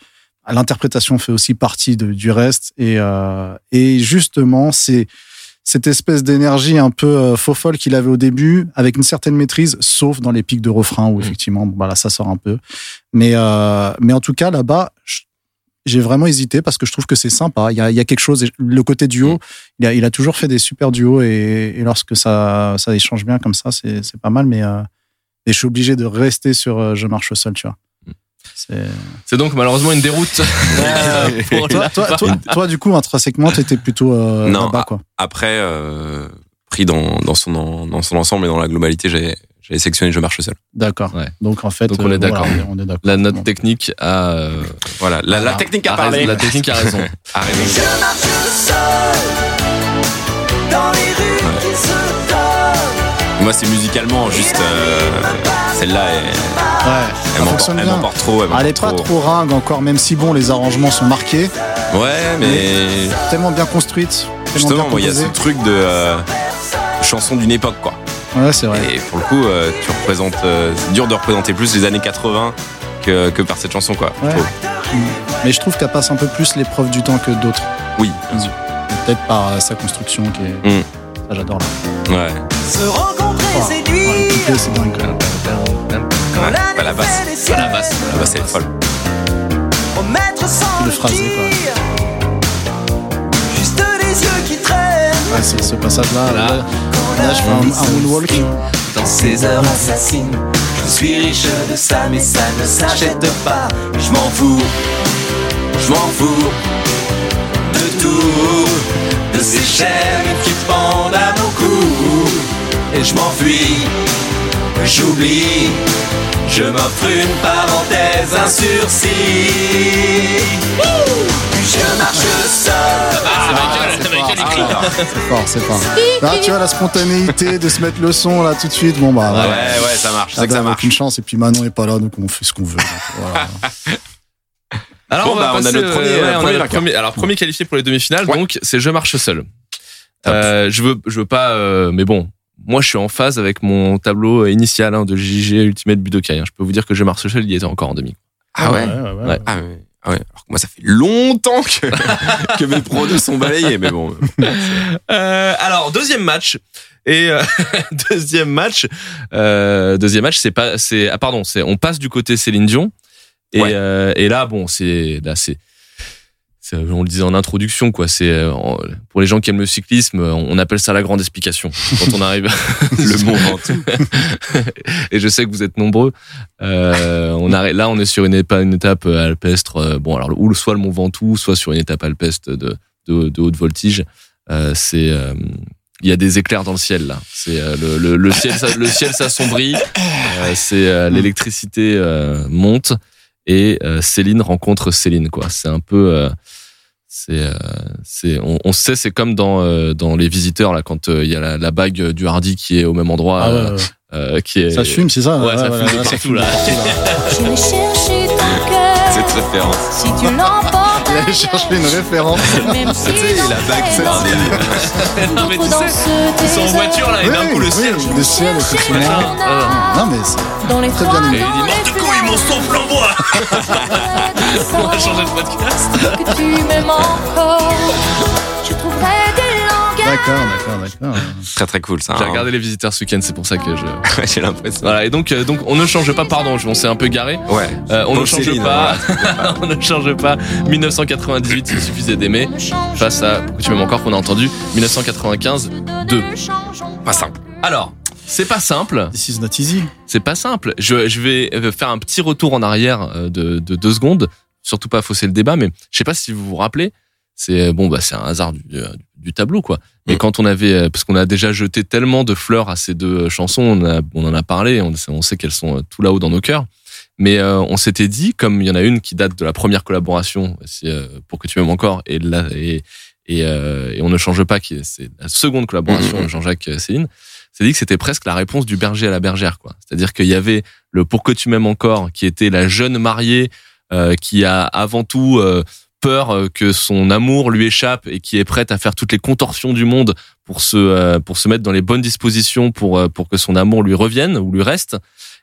l'interprétation fait aussi partie de, du reste. Et, euh, et justement, c'est cette espèce d'énergie un peu euh, faux folle qu'il avait au début, avec une certaine maîtrise, sauf dans les pics de refrain où effectivement, bon, bah là, ça sort un peu. Mais, euh, mais en tout cas, là-bas, je- j'ai vraiment hésité parce que je trouve que c'est sympa. Il y a, il y a quelque chose. Le côté duo, il, a, il a toujours fait des super duos et, et lorsque ça, ça échange bien comme ça, c'est pas mal. Mais euh, et je suis obligé de rester sur euh, Je marche seul, tu vois. C'est-
c'est donc malheureusement une déroute. pour
toi,
la-
toi, toi, toi, du coup, intrinsèquement, t'étais plutôt euh,
Non,
là-bas, quoi.
Après, euh, pris dans, dans, son, dans son ensemble et dans la globalité, j'ai j'ai sectionné Je marche seul.
D'accord.
Ouais.
Donc en fait,
Donc, on est
euh,
d'accord.
voilà, on est, est d'accord.
La note technique a, euh,
Voilà, la, la
a-
technique a
a
parlé.
raison, La technique a raison.
A raison.
Je marche seul dans les rues qui se donnent.
Moi, c'est musicalement juste. euh, Celle-là, elle,
Ouais,
elle m'emporte
fonctionne
elle m'emporte trop. Elle
Elle est pas trop ringue encore, même si bon, les arrangements sont marqués,
Ouais, mais
tellement bien construites. tellement
justement, il y a ce truc de euh, chanson d'une époque, quoi.
Ouais, c'est vrai.
Et pour le coup, euh, tu représentes. euh, c'est dur de représenter plus les années 80 que, que par cette chanson, quoi.
Ouais.
trouve.
Mais je trouve qu'elle passe un peu plus l'épreuve du temps que d'autres.
Oui.
Peut-être par euh, sa construction qui est.
Mm.
Ça, j'adore là.
Ouais.
Se rencontrer,
Ouais,
séduire.
c'est dingue.
Ouais,
la
pas la basse.
Pas la basse.
Ah bah, c'est folle.
Remettre sans
Le
le
phrasé, quoi. Ouais, c'est ce passage-là.
Là.
Là, je fais un, moonwalk.
Dans ces heures assassines, je suis riche de ça, mais ça ne s'achète pas. Je m'en fous, je m'en fous de tout, de ces chaînes qui pendent à mon cou. Et je m'enfuis, j'oublie, je m'offre une parenthèse, un sursis. Je marche seul.
Ah,
c'est
Michael.
Ah, C'est fort, c'est fort. Là, tu vois la spontanéité de se mettre le son là tout de suite. Bon bah,
Ouais,
voilà.
ouais, ça marche. C'est que ça marche.
aucune chance et puis Manon est pas là donc on fait ce qu'on veut. voilà.
Alors,
Bon,
on, va
bah, on a notre premier-
euh, ouais, on a
premier
notre premier- alors, premier qualifié pour les demi-finales,
Ouais.
donc c'est Je marche seul. Euh, je veux, je veux pas, euh, mais bon, moi je suis en phase avec mon tableau initial hein, de JG Ultimate Budokai. hein. Je peux vous dire que Je marche seul, il y était encore en demi.
Ah ouais.
Ouais.
Ah ouais. Ah ouais. Alors que moi, ça fait longtemps que, que mes Pro 2 sont balayés, mais bon.
Euh, alors deuxième match et euh, deuxième match, euh, deuxième match, c'est pas, c'est ah pardon, c'est on passe du côté Céline Dion et
Ouais.
et là bon c'est là c'est- on le disait en introduction quoi. C'est euh, pour les gens qui aiment le cyclisme on appelle ça la grande explication. Quand on arrive
Le mot Ventoux.
et je sais que vous êtes nombreux. Euh, on arrête là on est sur une étape, une étape euh, alpestre euh, bon alors ou soit le Mont Ventoux soit sur une étape alpestre de de, de haute voltige. Euh, c'est euh, il y a des éclairs dans le ciel là. C'est euh, le, le, le ciel ça- le ciel s'assombrit. Euh, c'est euh, l'électricité euh, monte. Et euh, Céline rencontre Céline quoi. C'est un peu euh, c'est euh, c'est on, on sait c'est comme dans euh, dans les visiteurs là quand euh, il y a la, la bague du Hardy qui est au même endroit
Ah ouais,
euh,
ouais.
euh, qui est
Ça fume, c'est ça
Ouais, ça fume de
là,
partout, là.
Je vais chercher ton cœur.
Cette référence.
Si tu l'emportes,
Il chercher une référence.
même si
Tu sais, la bague, c'est
non mais tu sais ils sont en voiture là et d'un coup le ciel
le ciel, effectivement.
Machin. Ah,
Non mais c'est Très bien aimé.
Il dit, de couilles, mon en bois On va changer de podcast
que tu m'aimes encore. Je trouverai des langages.
d'accord, d'accord, d'accord.
Très très cool ça.
J'ai
hein.
regardé les visiteurs ce week-end c'est pour ça que je
J'ai l'impression.
voilà et donc euh, donc on ne change pas pardon on s'est un peu garé
Ouais.
Euh, on
Donc,
ne change
Céline,
pas on ne change pas 1998 il suffisait d'aimer face à pourquoi tu m'aimes encore qu'on a entendu 1995 2
Pas simple.
alors c'est pas simple
This is not easy.
c'est pas simple. Je, je vais euh, faire un petit retour en arrière euh, de, de deux secondes, surtout pas fausser le débat, mais je sais pas si vous vous rappelez. C'est euh, bon, bah c'est un hasard du, du, du tableau quoi. Mais
Mm.
quand on avait, parce qu'on a déjà jeté tellement de fleurs à ces deux chansons, on, a, on en a parlé, on, on sait qu'elles sont tout là-haut dans nos cœurs. Mais euh, on s'était dit, comme il y en a une qui date de la première collaboration, c'est, euh, pour que tu m'aimes encore, et là et et, euh, et on ne change pas, c'est la seconde collaboration
Mhm.
de Jean-Jacques Céline. C'est dit que c'était presque la réponse du berger à la bergère, quoi. C'est-à-dire qu'il y avait le Pour que tu m'aimes encore, qui était la jeune mariée euh, qui a avant tout euh, peur euh, que son amour lui échappe et qui est prête à faire toutes les contorsions du monde pour se euh, pour se mettre dans les bonnes dispositions pour euh, pour que son amour lui revienne ou lui reste.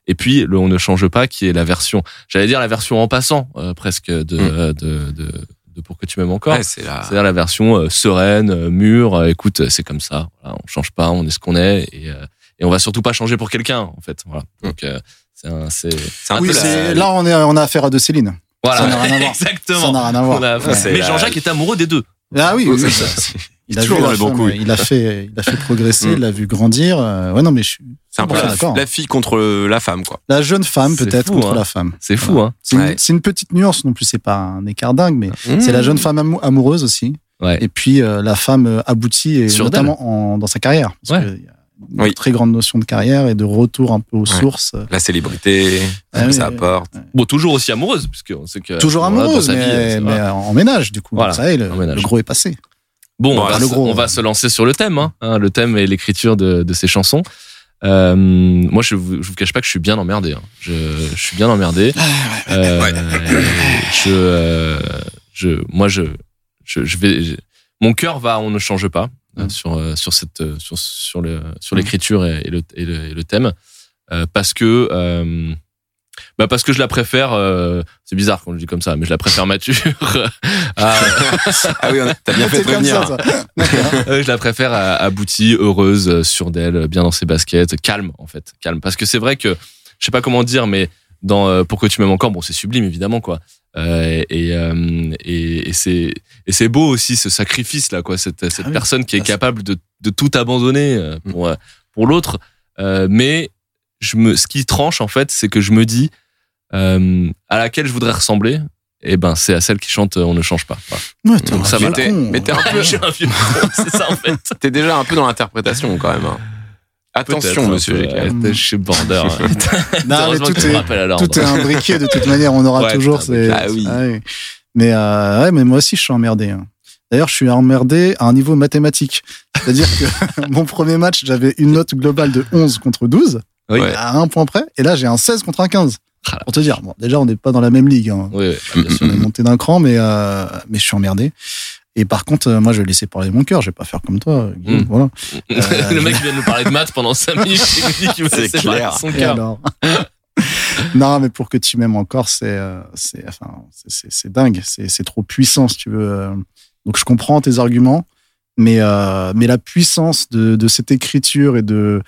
Et puis le on ne change pas, qui est la version, j'allais dire la version en passant euh, presque de,
Mm.
de, de de Pour que tu m'aimes encore.
Ouais, c'est la.
C'est-à-dire la version euh, sereine, euh, mûre. euh, écoute, c'est comme ça. Voilà, on change pas, on est ce qu'on est, et, euh, et on va surtout pas changer pour quelqu'un, en fait. Voilà. Donc euh, c'est un, c'est
C'est un
Oui,
peu la-
c'est là on est on a affaire à deux Céline.
voilà.
Ça n'a rien à voir.
Exactement.
Ça n'a rien à voir.
On a-
Ouais.
c'est
Mais Jean-Jacques est amoureux des deux.
Ah oui, oui,
c'est
oui. Il a
toujours
vu
dans les bons coups.
Il a fait, il a fait progresser,
Mm.
il l'a vu grandir. euh, Ouais, non, mais je suis.
C'est un peu la,
d'accord.
la fille contre la femme, quoi.
La jeune femme,
C'est
peut-être, contre
hein.
la femme.
C'est fou,
Voilà.
hein.
C'est une,
Ouais.
c'est une petite nuance non plus, c'est pas un écart dingue, mais c'est
Mmh.
la jeune femme amou- amoureuse aussi.
Ouais.
Et puis euh, la femme euh, aboutie, et notamment en- dans sa carrière. Parce
Ouais.
qu'il y a une
Oui.
très grande notion de carrière et de retour un peu aux sources.
La célébrité,
Ah
que ça apporte.
Bon, toujours aussi amoureuse, puisque on sait que
Toujours amoureuse,
vie,
mais,
c'est-
en ménage, du coup.
Voilà,
Ça y est, le gros est passé.
Bon,
Bon,
on, va,
le
se-
gros,
on va
euh.
se lancer sur le thème, hein, hein, le thème et l'écriture de, de ces chansons. Euh, moi, je vous, je vous cache pas que je suis bien emmerdé. hein. Je, je suis bien emmerdé. Euh,
Ouais.
Je, euh, je, moi, je, je, vais. mon cœur va, on ne change pas euh,
Mm.
sur euh, sur cette euh, sur sur le sur l'écriture et, et le, et, le, et le thème euh, parce que euh, bah parce que je la préfère. euh, c'est bizarre quand je dis comme ça, mais je la préfère mature. à-
Ah oui, on a- t'as bien fait de prévenir.
ça, ça. D'accord.
Euh, je la préfère à- aboutie, heureuse, euh, sûre d'elle, bien dans ses baskets, calme en fait, calme. Parce que c'est vrai que je sais pas comment dire, mais dans euh, Pour que tu m'aimes encore, bon, c'est sublime évidemment quoi. Euh, et euh, et, et c'est et c'est beau aussi ce sacrifice là quoi, cette cette
Ah oui.
personne qui est
Ah,
capable de de tout abandonner euh, pour euh, pour l'autre. Euh, mais je me, ce qui tranche en fait, c'est que je me dis euh, à laquelle je voudrais ressembler, et ben c'est à celle qui chante euh, On ne change pas. Voilà.
Ouais,
Donc ça
vieux
va.
T'es-
con.
mais t'es un peu,
vieux con, c'est ça en fait.
t'es déjà un peu dans l'interprétation quand même. hein. Attention, monsieur
peu, Je suis border. hein.
Non, mais tout
que
est, tout est imbriqué de toute manière, on aura
Ouais,
toujours. ces-
imbriqué. Ah oui.
Mais, euh, ouais, mais moi aussi, je suis emmerdé. hein. D'ailleurs, je suis emmerdé à un niveau mathématique. C'est-à-dire que mon premier match, j'avais une note globale de 11 contre 12,
Oui.
À un point près, et là, j'ai un 16 contre un 15.
Ah,
Pour te dire, bon, déjà, on n'est pas dans la même ligue. hein.
Oui, oui, bah, bien sûr.
On est monté d'un cran, mais, euh, mais je suis emmerdé. Et par contre, euh, moi, je vais laisser parler mon cœur. Je vais pas faire comme toi.
Mm.
Voilà.
le mec vient de nous parler de maths pendant 5 minutes. Il qu'il laisser parler son cœur.
alors Non, mais pour que tu m'aimes encore, c'est euh, c'est enfin c'est- c'est c'est dingue, c'est c'est trop puissant si tu veux. euh. Donc je comprends tes arguments, mais euh, mais la puissance de de cette écriture et de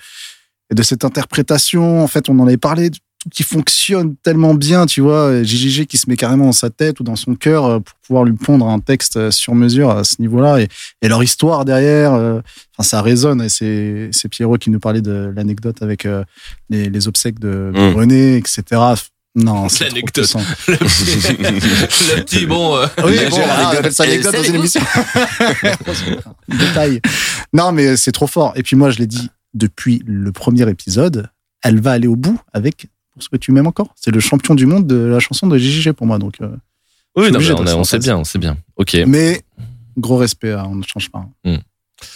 et de cette interprétation, en fait, on en avait parlé, tout qui fonctionne tellement bien, tu vois, JJG qui se met carrément dans sa tête ou dans son cœur euh, pour pouvoir lui pondre un texte euh, sur mesure à ce niveau-là et, et leur histoire derrière, euh, enfin ça résonne et c'est c'est Pierrot qui nous parlait de l'anecdote avec euh, les, les obsèques de, de
Mm.
René, etc. Non, c'est
L'anecdote. Le le petit, bon. euh,
Oui, bon, voilà, on
anecdote.
appelle ça
Et
anecdote dans une émission. Détail. Non, mais c'est trop fort. Et puis moi, je l'ai dit depuis le premier épisode, elle va aller au bout avec Pour ce que tu m'aimes encore. C'est le champion du monde de la chanson de JJG pour moi. Donc, euh,
Oui, non, on, a- sait bien, on sait bien. Ok.
mais gros respect, hein, on ne change pas. hein.
Mm.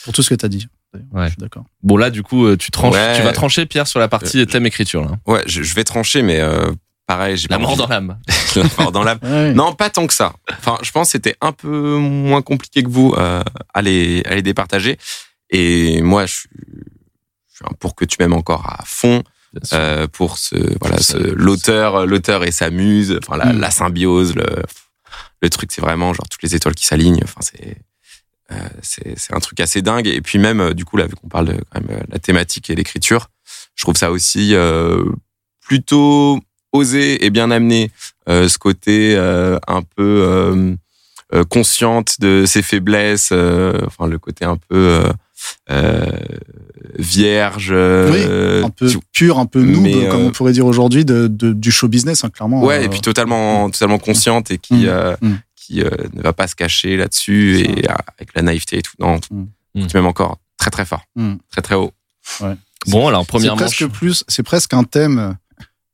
Pour tout ce que tu as dit.
Ouais.
Je suis d'accord.
Bon là, du coup, euh, tu tranches,
Ouais.
tu vas trancher Pierre sur la partie thème écriture là.
Ouais, je, je vais trancher, mais euh, pareil, j'ai
La mort
envie-
dans l'âme.
La mort dans l'âme.
Ouais.
Non, pas tant que ça. Enfin, je pense que c'était un peu moins compliqué que vous euh, à, les, à les départager. Et moi, je suis, pour que tu m'aimes encore à fond. Euh, pour ce voilà ce l'auteur l'auteur et sa muse enfin la,
Mm.
la symbiose le le truc c'est vraiment genre toutes les étoiles qui s'alignent enfin c'est euh, c'est c'est un truc assez dingue et puis même euh, du coup là vu qu'on parle de quand même euh, la thématique et l'écriture je trouve ça aussi euh, plutôt osé et bien amené euh, ce côté euh, un peu euh, euh, consciente de ses faiblesses euh, enfin le côté un peu euh, euh, vierge euh,
un peu
tu-
pur, un peu noob,
mais,
comme
euh,
on pourrait dire aujourd'hui, de, de- du show business, hein, clairement.
Ouais,
Euh,
et puis totalement, totalement consciente et qui,
Mm.
euh,
Mm.
qui euh, ne va pas se cacher là-dessus et euh, avec la naïveté et tout. Non,
Mm.
tu m'aimes encore très très fort,
Mm.
très très haut.
Bon alors
c'est
première
presque
manche.
plus, c'est presque un thème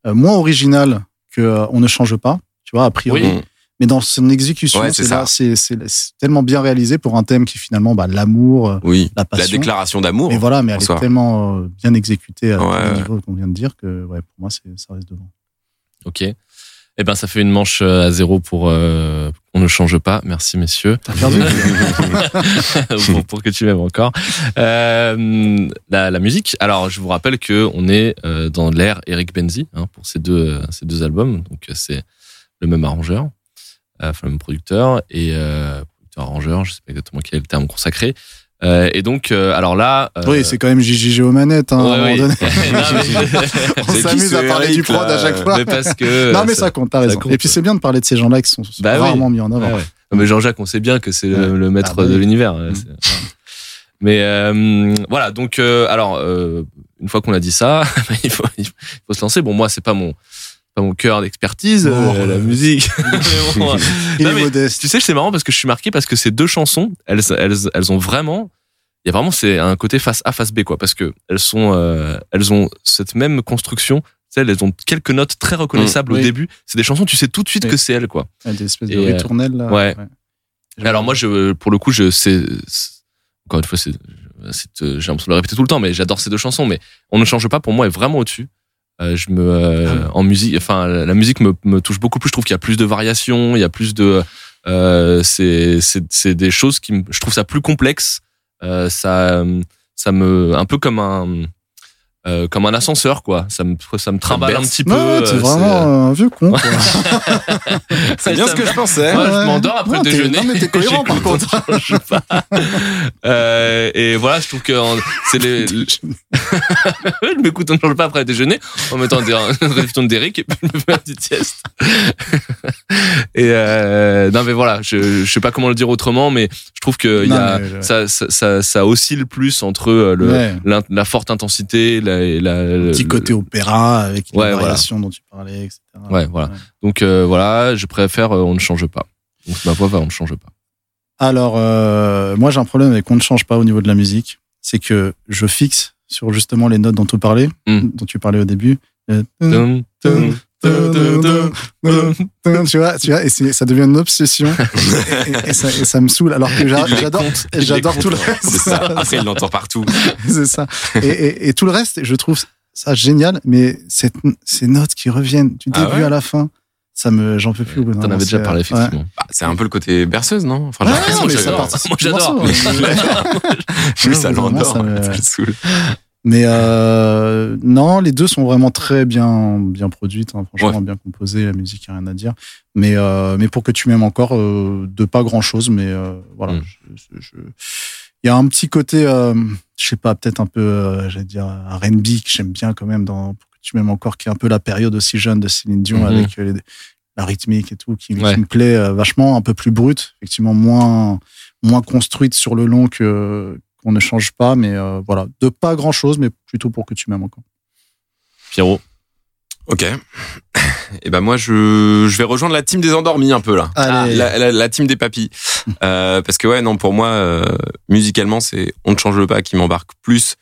euh, moins original que euh, On ne change pas, tu vois, a priori.
Oui.
Mais dans son exécution,
Ouais,
c'est
c'est
là,
ça.
c'est c'est- c'est tellement bien réalisé pour un thème qui est finalement bah, l'amour, euh,
Oui,
la
la
passion.
déclaration d'amour.
Mais voilà, mais elle est tellement euh, bien exécutée à
Ouais,
tous les
ouais.
niveaux qu'on vient de dire que ouais, pour moi, c'est- ça reste devant.
Ok. Eh ben ça fait une manche euh, à zéro pour euh, on ne change pas. Merci messieurs.
T'as perdu
pour, pour que tu m'aimes encore. Euh, la, la musique. Alors, je vous rappelle que on est dans l'ère Eric Benzi hein, pour ces deux ces deux albums. Donc c'est le même arrangeur, enfin le même producteur et euh, producteur arrangeur. Je sais pas exactement quel est le terme consacré. Euh, et donc, euh, alors là, euh,
Oui, c'est quand même JJG aux manettes, hein, à un
ouais,
moment
oui.
donné.
Non, mais-
On s'amuse à parler du prod à chaque fois.
mais parce que
non, mais ça compte, t'as raison.
compte.
Et puis c'est bien de parler de ces gens-là qui sont
Bah oui.
rarement mis en avant.
Ouais. Non, Mais Jean-Jacques, on sait bien que c'est le,
Ouais.
le maître
Ah, bah
de l'univers.
Mm.
Voilà. Mais euh, voilà, donc euh, alors euh, une fois qu'on a dit ça, il faut, il faut se lancer. Bon, moi, c'est pas mon pas mon cœur d'expertise, euh,
Oh.
la musique.
Il est modeste.
tu sais, c'est marrant parce que je suis marqué parce que ces deux chansons, elles, elles, elles ont vraiment, il y a vraiment c'est un côté face A face B quoi, parce que elles sont, euh, elles ont cette même construction. Elles ont quelques notes très reconnaissables
Mm,
au
oui.
début. C'est des chansons, tu sais tout de suite
Oui.
que c'est elles quoi.
Ouais, Des espèces
Et,
de
euh,
ritournelles, là.
ouais. Alors moi, je, pour le coup, je sais, encore une fois, c'est, j'ai l'impression de le répéter tout le temps, mais j'adore ces deux chansons. Mais on ne change pas. Pour moi, est vraiment au-dessus. Euh, je me, euh, en musique, enfin, la musique me, me touche beaucoup plus. Je trouve qu'il y a plus de variations, il y a plus de, euh, c'est, c'est, c'est des choses qui, me- je trouve ça plus complexe. Euh, ça, ça me, un peu comme un, euh, comme un ascenseur, quoi. Ça me, ça me trimballe un petit peu.
Ouais, t'es
euh,
vraiment un vieux con. quoi.
C'est bien ce que je pensais.
Ouais, je m'endors après
Non,
le déjeuner.
non, mais t'es cohérent, par contre.
on change pas. Euh, et voilà, je trouve que c'est les. je m'écoute, on ne change pas après le déjeuner en mettant des réflexions d'Eric et puis je me fais un petit sieste. et euh, non, mais voilà, je, je sais pas comment le dire autrement, mais je trouve que il y
Non,
a,
mais, ouais.
ça, ça, ça, ça oscille plus entre euh, le, la forte intensité, la, la,
Un petit côté opéra avec les
Ouais, voilà.
variations dont tu parlais, etc.
Ouais, voilà. Donc euh, voilà, je préfère euh, on ne change pas. Donc ma voix va on ne change pas.
Alors, euh, moi, j'ai un problème avec qu'on ne change pas au niveau de la musique. C'est que je fixe sur justement les notes dont tu parlais,
Mm.
dont tu parlais au début.
Tum, tum,
tu vois, tu vois, et ça devient une obsession et, ça, et ça me saoule. Alors que j'adore, tout le reste.
C'est ça. Après, il l'entend partout.
c'est ça. Et, et- et tout le reste, je trouve ça génial, mais cette, ces notes qui reviennent du
Ah
début
ouais
à la fin, ça me, j'en peux plus.
T'en avais déjà parlé
ouais.
effectivement.
Bah, c'est un peu le côté berceuse, non? Enfin, j'ai
Ouais,
l'impression
non, mais
que
ça
Moi, j'adore.
Oui, ça l'endort.
ça me-
Ça le saoule.
Mais euh, non, les deux sont vraiment très bien, bien produites, hein, franchement bien composées. La musique, y a rien à dire. Mais, euh, mais pour que tu m'aimes encore, euh, de pas grand chose, mais voilà.
Mm.
je- Il y a un petit côté, je sais pas, peut-être un peu, j'allais dire R&B que j'aime bien quand même dans pour que tu m'aimes encore, qui est un peu la période aussi jeune de Céline Dion
Mhm.
avec les- la rythmique et tout, qui, qui me plaît vachement, un peu plus brute, effectivement moins moins construite sur le long que qu'on ne change pas, mais euh, voilà, de pas grand chose, mais plutôt pour que tu m'aimes encore.
Pierrot.
Ok. Et ben moi, je, je vais rejoindre la team des endormis un peu là.
Allez.
La, la, la team des papis. Euh, parce que ouais, non, pour moi, euh, musicalement, c'est On ne change pas qui m'embarque plus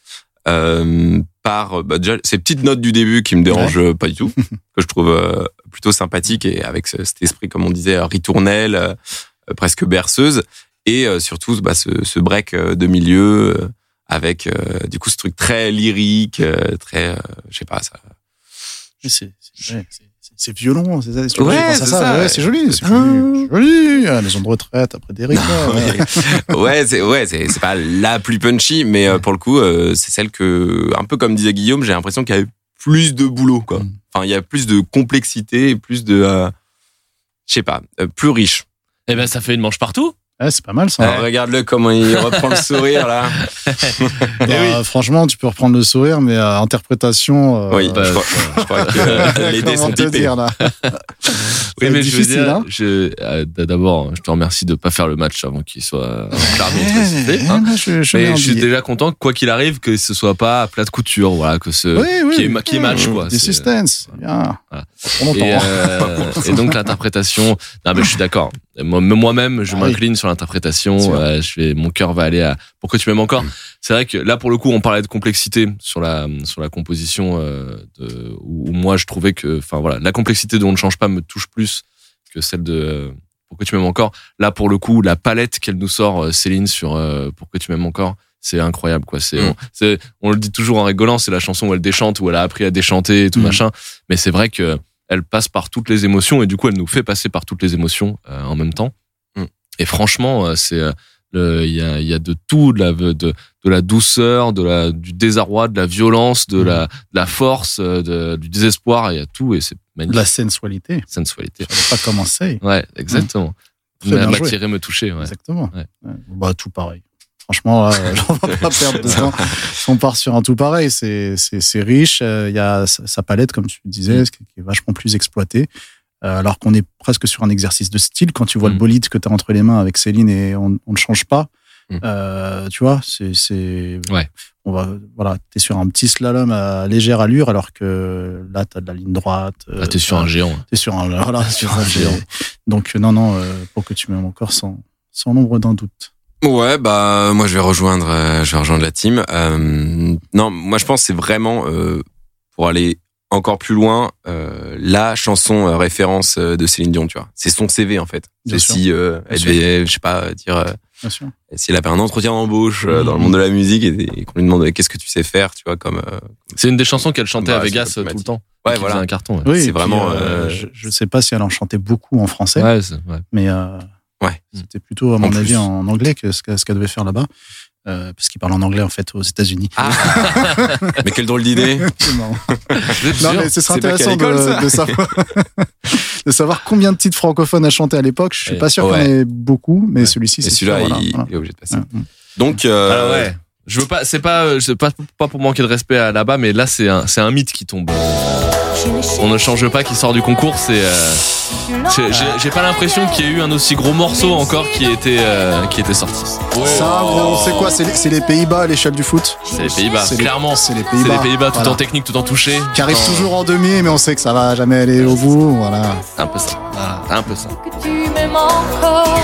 euh, par bah, déjà ces petites notes du début qui me dérangent euh, pas du tout, que je trouve euh, plutôt sympathique et avec ce- cet esprit, comme on disait, ritournelle, euh, presque berceuse, et euh, surtout bah, ce, ce break euh, de milieu euh, avec euh, du coup ce truc très lyrique, euh, très, euh, je sais pas, ça.
Mais c'est c'est- ouais, c'est- ça. c'est-
Ouais, c'est
ça,
ça,
ouais, c'est joli, c'est joli. Ah, maison de retraite après Derrick. ouais.
ouais, c'est ouais, c'est c'est pas la plus punchy, mais euh, pour le coup, euh, c'est celle que, un peu comme disait Guillaume, j'ai l'impression qu'il y a plus de boulot, quoi.
Mm.
Enfin, il y a plus de complexité, plus de, euh, je sais pas, euh, plus riche.
Eh ben ça fait une manche partout.
Ouais, c'est pas mal ça.
Alors, Regarde-le comment il reprend le sourire là.
Bah, Franchement, tu peux reprendre le sourire, mais euh, interprétation. euh,
oui,
bah,
je, crois, je crois que les dés sont
dire là?
Oui, mais je veux dire,
hein?
je, euh, d'abord, je te remercie de pas faire le match avant qu'il soit
Ouais, ouais,
hein.
ouais, je, je mets
Mais
un
je suis déjà content, que, quoi qu'il arrive, que ce soit pas à plat de couture, voilà, que ce
Oui, oui.
qui est, ma- qui est match, quoi.
Des
C'est-
suspense. Bien.
Voilà.
Pour longtemps.
Et, euh, et donc l'interprétation, non mais je suis d'accord. Moi- Moi-même, je
Ah oui.
m'incline sur l'interprétation. Euh, je vais, mon cœur va aller à. Pourquoi tu m'aimes encore
Mm.
C'est vrai que là, pour le coup, on parlait de complexité sur la sur la composition. Euh, de, où, où moi, je trouvais que, enfin voilà, la complexité de On ne change pas me touche plus que celle de euh, Pourquoi tu m'aimes encore. Là, pour le coup, la palette qu'elle nous sort, euh, Céline, sur euh, Pourquoi tu m'aimes encore. C'est incroyable, quoi. C'est,
Mm.
on, c'est- on le dit toujours en rigolant, c'est la chanson où elle déchante, où elle a appris à déchanter et tout
Mm.
machin. Mais c'est vrai que elle passe par toutes les émotions et du coup elle nous fait passer par toutes les émotions euh, en même temps.
Mm.
Et franchement, euh, c'est euh, il y a, il y a de tout, de la, de, de la douceur, de la, du désarroi, de la violence, de,
Mm.
la, de la force, de- du désespoir. Il y a tout et c'est
De
magnifique.
la sensualité.
sensualité.
Je pas comment c'est.
Ouais, exactement.
Joué.
M'attirer, me toucher. Ouais.
Exactement.
Ouais.
Bah, tout pareil. Franchement, là, on va pas perdre de temps. Si on part sur un tout pareil, c'est c'est c'est riche. euh, Il y a sa palette, comme tu disais,
Mm.
qui est vachement plus exploitée. Euh, alors qu'on est presque sur un exercice de style. Quand tu vois
Mm.
le bolide que tu as entre les mains avec Céline et on, on ne change pas,
Mm.
euh, tu vois, c'est c'est
Ouais.
on va voilà, t'es sur un petit slalom à légère allure, alors que là t'as de la ligne droite. euh,
Ah, t'es sur un géant.
T'es sur un voilà, sur un
géant.
Donc euh, non non, euh, pour que tu m'aimes encore sans sans l'ombre d'un doute.
Ouais, bah moi je vais rejoindre, euh, je vais rejoindre la team. Euh, non, moi je pense que c'est vraiment euh, pour aller encore plus loin euh, la chanson euh, référence de Céline Dion, tu vois. C'est son CV en fait.
Bien
C'est
sûr.
si euh, elle devait, je sais pas, dire euh,
Bien sûr.
si elle avait un entretien d'embauche euh, dans le
Mhm.
monde de la musique et, et qu'on lui demande qu'est-ce que tu sais faire, tu vois, comme euh,
C'est une des chansons qu'elle chantait
Bah,
à
c'est
Vegas tout le temps.
Ouais, voilà.
un carton. ouais.
Oui,
C'est vraiment,
euh,
euh,
je, je sais pas si elle en chantait beaucoup en français,
Ouais, ouais.
mais euh,
Ouais.
c'était plutôt à mon
En
avis
plus.
en anglais que ce qu'elle devait faire là-bas, euh, parce qu'il parle en anglais en fait aux États-Unis.
ah, mais quelle drôle d'idée.
Non mais ce serait intéressant
ça.
de, de savoir de savoir combien de titres francophones a chanté à l'époque. Je suis
Ouais.
pas sûr
Ouais.
qu'il y en ait beaucoup, mais
Ouais.
celui-ci
Et
c'est
celui-là,
voilà,
il,
voilà.
il est obligé de passer.
Ouais, ouais.
Donc, euh,
Alors ouais. Je veux pas, c'est pas, c'est pas, pas pour manquer de respect à là-bas, mais là c'est un, c'est un mythe qui tombe. On ne change pas qui sort du concours, c'est, euh, J'ai- pas l'impression qu'il y ait eu un aussi gros morceau encore qui était, euh, qui était sorti.
Ça, gros, c'est quoi C'est les, c'est Pays-Bas à l'échelle du foot
C'est les Pays-Bas,
C'est
clairement.
C'est les
C'est
Pays-Bas.
les Pays-Bas tout
Voilà.
en technique, tout en touché.
Qui
en-
toujours en demi, mais on sait que ça va jamais aller au bout. Voilà.
C'est un peu ça. C'est un peu ça.
que tu m'aimes encore.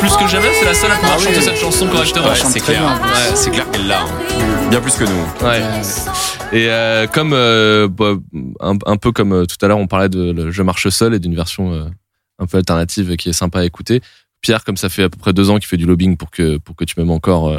Plus que jamais. C'est la seule à pouvoir chanter cette chanson correctement.
Ouais, c'est clair. Ouais, c'est clair qu'elle l'a. hein. Bien plus que nous.
Ouais. Et euh, comme euh, bah, un, un peu comme euh, tout à l'heure, on parlait de le Je marche seul et d'une version un peu alternative qui est sympa à écouter. Pierre, comme ça fait à peu près deux ans qu'il fait du lobbying pour que pour que tu m'aimes encore.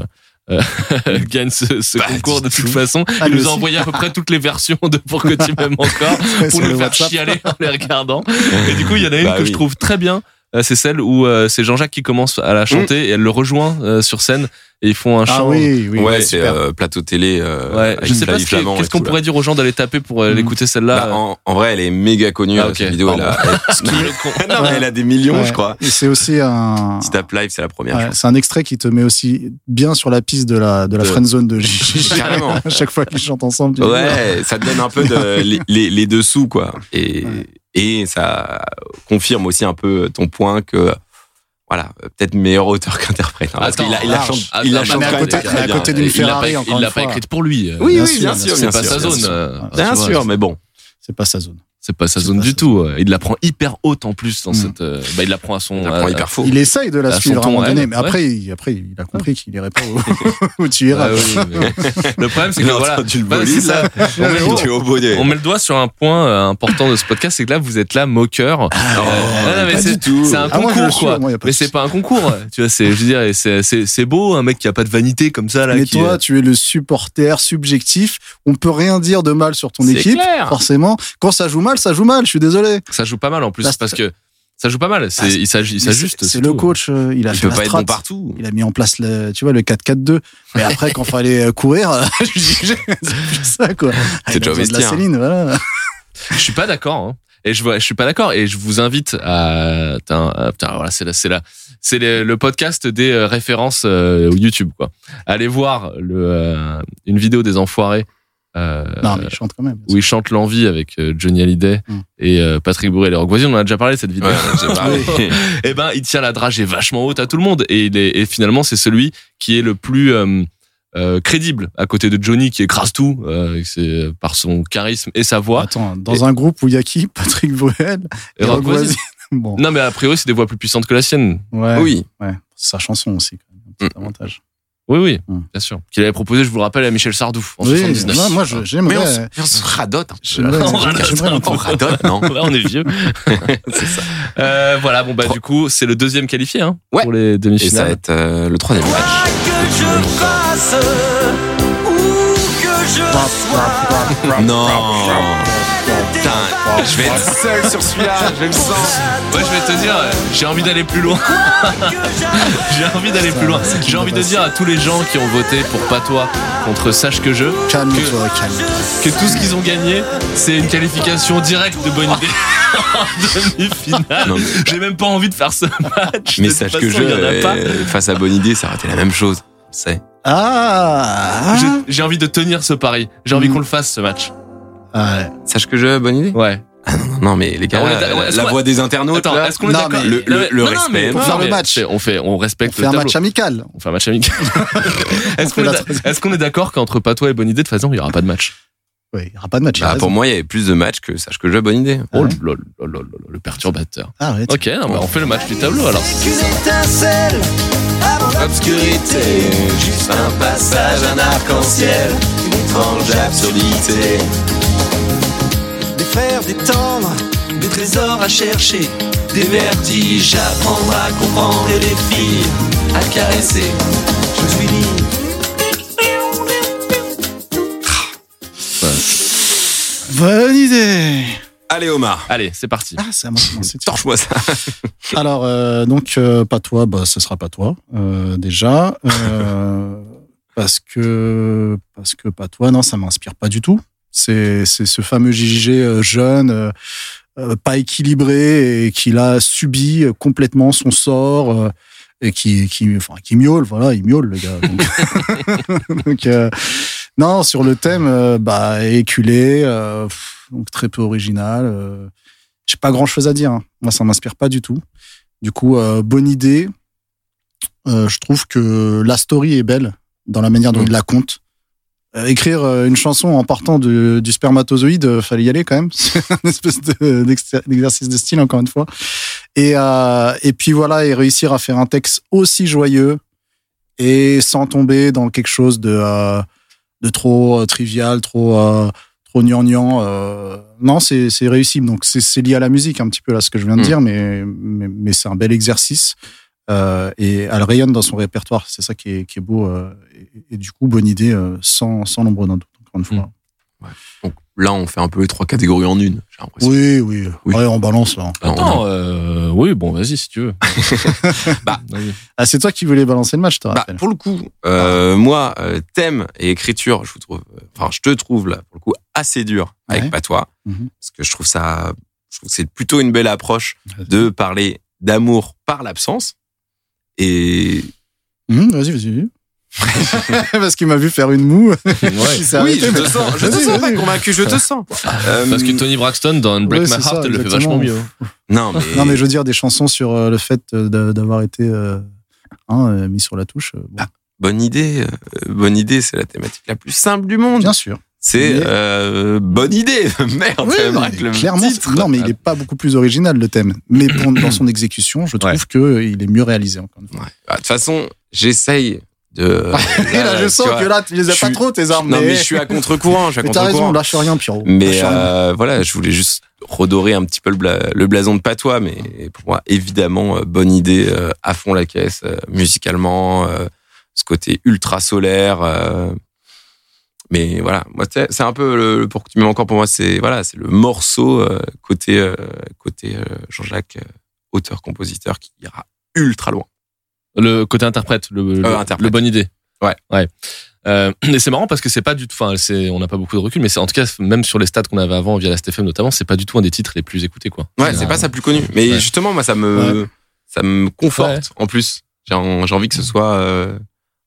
gagne ce, ce
Bah,
concours de toute
tout.
façon.
Ah,
il nous a envoyé à peu près toutes les versions de Pour que tu m'aimes encore pour nous faire
WhatsApp.
chialer en les regardant. Et du coup, il y en a une
Bah
que
oui.
je trouve très bien. Euh, C'est celle où euh, c'est Jean-Jacques qui commence à la chanter et elle le rejoint euh, sur scène et ils font un
Ah
chant.
oui, oui.
ouais, c'est euh, plateau télé. Euh,
Ouais, je sais pas qu'est-ce qu'on pourrait dire aux gens d'aller taper pour euh,
Mm.
l'écouter celle-là.
Bah, en, en vrai, elle est méga connue.
Ah,
euh,
ok.
Cette vidéo, elle a,
Le con.
non, mais elle a des millions,
Ouais.
je crois.
Et c'est aussi un.
Si live, c'est la première.
Ouais, c'est un extrait qui te met aussi bien sur la piste de la, de la
De-
friendzone de Gigi.
Carrément.
à chaque fois qu'ils chantent ensemble.
Ouais, ça te donne un peu de, les, les, les dessous, quoi. Et,
Ouais.
Et ça confirme aussi un peu ton point que, voilà, peut-être meilleur auteur qu'interprète. hein, parce qu'il a, il la chante,
Attends,
il la chante
à côté- à d'une
Il l'a
Ferrari,
pas, il l'a pas écrite pour lui.
Oui,
Bien
oui,
sûr,
bien sûr,
sûr.
c'est
bien
pas sa zone.
Bien sûr, mais bon.
C'est pas sa zone.
C'est pas sa zone
pas
du tout. euh, Il la prend hyper haute en plus dans
Mm.
cette. euh, Bah, il la prend à son.
Il la prend
à-
hyper faux.
Il essaye de la
À
suivre à un moment donné, mais après, il, après, il a compris qu'il irait pas où, où tu iras.
Le problème, c'est que voilà.
entendu le
bah, ça.
là.
On met, le
Tu es
doigt,
au bonnet.
on met le doigt sur un point euh, important de ce podcast, c'est que là, vous êtes là, moqueur. Euh, non, non, mais
pas
c'est
du tout.
c'est un
Ah, moi,
concours,
suis,
quoi.
moi,
mais c'est pas un concours. Tu vois, c'est, je veux dire, c'est, c'est, c'est beau, un mec qui a pas de vanité comme ça, là.
Mais toi,
euh,
tu es le supporter subjectif. On peut rien dire de mal sur ton
C'est
équipe,
clair.
forcément. Quand ça joue mal, ça joue mal. Je suis désolé.
ça joue pas mal en plus,
Là,
parce que ça joue pas mal. C'est,
Ah,
il il s'ajuste.
C'est le coach. euh, Il a
Il
fait
peut
la
pas être
strat.
bon partout.
Il a mis en place le, tu vois, le 4-4-2. Mais après, quand fallait euh, courir, je dis, c'est ça, quoi.
C'est
il
déjà
de la
vestiaire.
Céline, voilà.
Je suis pas d'accord. Hein. Et je vois, je suis pas d'accord. Et je vous invite à, putain, euh, putain, voilà, c'est la, c'est la, c'est le, le podcast des euh, références euh, YouTube, quoi. Allez voir le, euh, une vidéo des Enfoirés. Euh,
Non, mais il chante quand même.
où il chante l'envie avec euh, Johnny Hallyday
Mm.
et euh, Patrick Bourré et les Rock Voisins. On en a déjà parlé cette vidéo.
Ouais,
et ben, il tient la dragée vachement haute à tout le monde. Et, il est, et finalement, c'est celui qui est le plus euh, euh, crédible à côté de Johnny qui écrase tout euh, c'est par son charisme et sa voix.
Attends, dans un groupe où il y a qui? Patrick Bruel
Et Rock.
Bon,
Non, mais a priori, c'est des voix plus puissantes que la sienne.
ouais,
Oui.
ouais. C'est sa chanson aussi, quand même. Un petit avantage.
Oui, oui,
Mm.
bien sûr. Qu'il avait proposé, je vous le rappelle, à Michel Sardou en
Oui,
79.
moi, moi, je-
Mais
j'aimerais.
on, se- on se radote un peu.
J'aimerais
On radote
j'aimerais.
On radote, non
Là, on est vieux.
C'est ça.
Euh, voilà, bon, bah, du coup, c'est le deuxième qualifié hein,
Ouais.
pour les
Et ça va
demi-finales.
être euh, le troisième match.
que je fasse ou que je sois.
Non Je vais être seul sur celui-là, je le sens.
Ouais, je vais te dire, j'ai envie d'aller plus loin. j'ai envie d'aller plus loin. J'ai envie de dire à tous les gens qui ont voté pour Patois contre Sache que je,
Calme-toi,
que tout ce qu'ils ont gagné, c'est une qualification directe de bonne idée en demi-finale. J'ai même pas envie de faire ce match.
Mais sache que je,
il y en a pas.
euh, face à Bonne Idée, ça aurait été la même chose. C'est.
Ah,
J'ai- envie de tenir ce pari. J'ai envie
Mm.
qu'on le fasse ce match.
Ah ouais.
Sache que je, Bonne Idée
Ouais.
Non, mais les gars,
Ah, on est d'a-
la-
ouais, est-ce
la
qu'on-
voix des internautes,
Attends,
là.
est-ce qu'on est
Non,
d'accord
mais
le- le- le
Non, non,
respect,
mais-
pour
non,
faire le
mais
match.
On fait, on
On
respecte
fait
le
un
tableau.
match amical.
On fait un match amical. Est-ce
fait
qu'on est,
la
d'a-
troisième.
est-ce qu'on est d'accord qu'entre Patois et Bonne Idée, de toute façon, il y aura pas de match?
Oui, il n'y aura pas de match. il a
Bah,
raison.
pour moi, il y avait plus de matchs que Sache que je, Bonne Idée.
Ah
Oh
ouais
le perturbateur.
Ah ouais,
Ok, non, bah, on fait le match du tableau alors.
L'obscurité, juste un passage, un arc-en-ciel, une étrange absurdité. Des fers, des tendres, des trésors à chercher, des vertiges à prendre, à comprendre et des filles à caresser. Je suis libre.
Bonne idée.
Allez, Omar.
Allez, c'est parti.
Ah, c'est à moi.
Torche-moi ça.
Alors, euh, donc, euh, pas toi, bah, ce sera pas toi, euh, déjà. euh, parce que, parce que pas toi, non, ça m'inspire pas du tout. C'est, c'est ce fameux JJG euh, jeune, euh, euh, pas équilibré et qui a subi complètement son sort. euh, et qui qui enfin qui miaule voilà il miaule le gars donc, Donc, euh, non sur le thème bah éculé euh, pff, donc très peu original euh, j'ai pas grand chose à dire hein. moi ça m'inspire pas du tout du coup euh, bonne idée Euh, je trouve que la story est belle dans la manière dont
Mm.
il la compte écrire euh, une chanson en partant de, du spermatozoïde, euh, fallait y aller quand même. C'est une espèce de- d'exer- d'exercice de style, encore une fois. Et, euh, et puis voilà, et réussir à faire un texte aussi joyeux et sans tomber dans quelque chose de, euh, de trop euh, trivial, trop, euh, trop gnangnan. Euh, non, c'est c'est réussi. Donc c'est lié à la musique un petit peu là, ce que je viens de
Mm.
dire, mais, mais, mais c'est un bel exercice. Euh, et elle rayonne dans son répertoire. C'est ça qui est, qui est beau. euh, et, et du coup, bonne idée, euh, sans, sans l'ombre d'un doute, encore une fois.
Donc là, on fait un peu les trois catégories en une, j'ai l'impression.
Oui, oui.
Oui.
Ouais, on balance là.
Alors,
Attends, euh, oui, bon, vas-y si tu veux.
Bah,
Vas-y.
Ah, c'est toi qui voulais balancer le match, te
Bah, pour le coup, euh, moi, euh, thème et écriture, je vous trouve, euh, enfin, je te trouve là, pour le coup, assez dur avec
Ouais.
Patois,
Mhm.
parce que je trouve ça, je trouve que c'est plutôt une belle approche de parler d'amour par l'absence. Et
Hum, vas-y, vas-y. Parce qu'il m'a vu faire une moue. S'est
oui,
arrêté,
je te sens, je te sens pas convaincu, je te sens. Euh,
Parce que Tony Braxton dans Break
Ouais,
My Heart,
ça,
elle le fait vachement mieux.
non, mais,
Non, mais je veux dire des chansons sur euh, le fait euh, d'a- d'avoir été euh, hein, euh, mis sur la touche. euh, bon.
Ah, bonne idée, euh, bonne idée, c'est la thématique la plus simple du monde.
Bien sûr.
C'est
Mais-
euh, bonne idée, merde,
Oui, mais
le
clairement.
titre.
Non, mais il est pas beaucoup plus original le thème. Mais pour- dans son exécution, je trouve
Ouais.
que il est mieux réalisé. Encore une fois.
Ouais. Bah, De toute façon, j'essaye de.
Et là, je sens
vois,
que là, tu les as pas trop tes armes.
Non, mais je suis à contre-courant. Je suis à
Mais t'as
contre-courant.
raison, lâche rien, Pierrot.
Mais
rien.
euh, voilà, je voulais juste redorer un petit peu le, bla- le blason de patois, mais pour moi, évidemment, euh, bonne idée, euh, à fond la caisse, euh, musicalement, euh, ce côté ultra solaire. Mais voilà, moi, c'est un peu le, pour que tu m'aimes encore pour moi, c'est voilà, c'est le morceau euh, côté euh, côté euh, Jean-Jacques, euh, auteur-compositeur, qui ira ultra loin.
Le côté interprète, le, le,
interprète.
le bonne idée.
Ouais.
Ouais. Et c'est marrant parce que c'est pas du tout, enfin, on n'a pas beaucoup de recul, mais c'est en tout cas, même sur les stats qu'on avait avant via la STFM notamment, c'est pas du tout un des titres les plus écoutés, quoi.
Ouais, c'est pas sa plus connue. Mais
Ouais.
justement, moi, ça me, ça me conforte en plus. J'ai en- j'ai envie que ce soit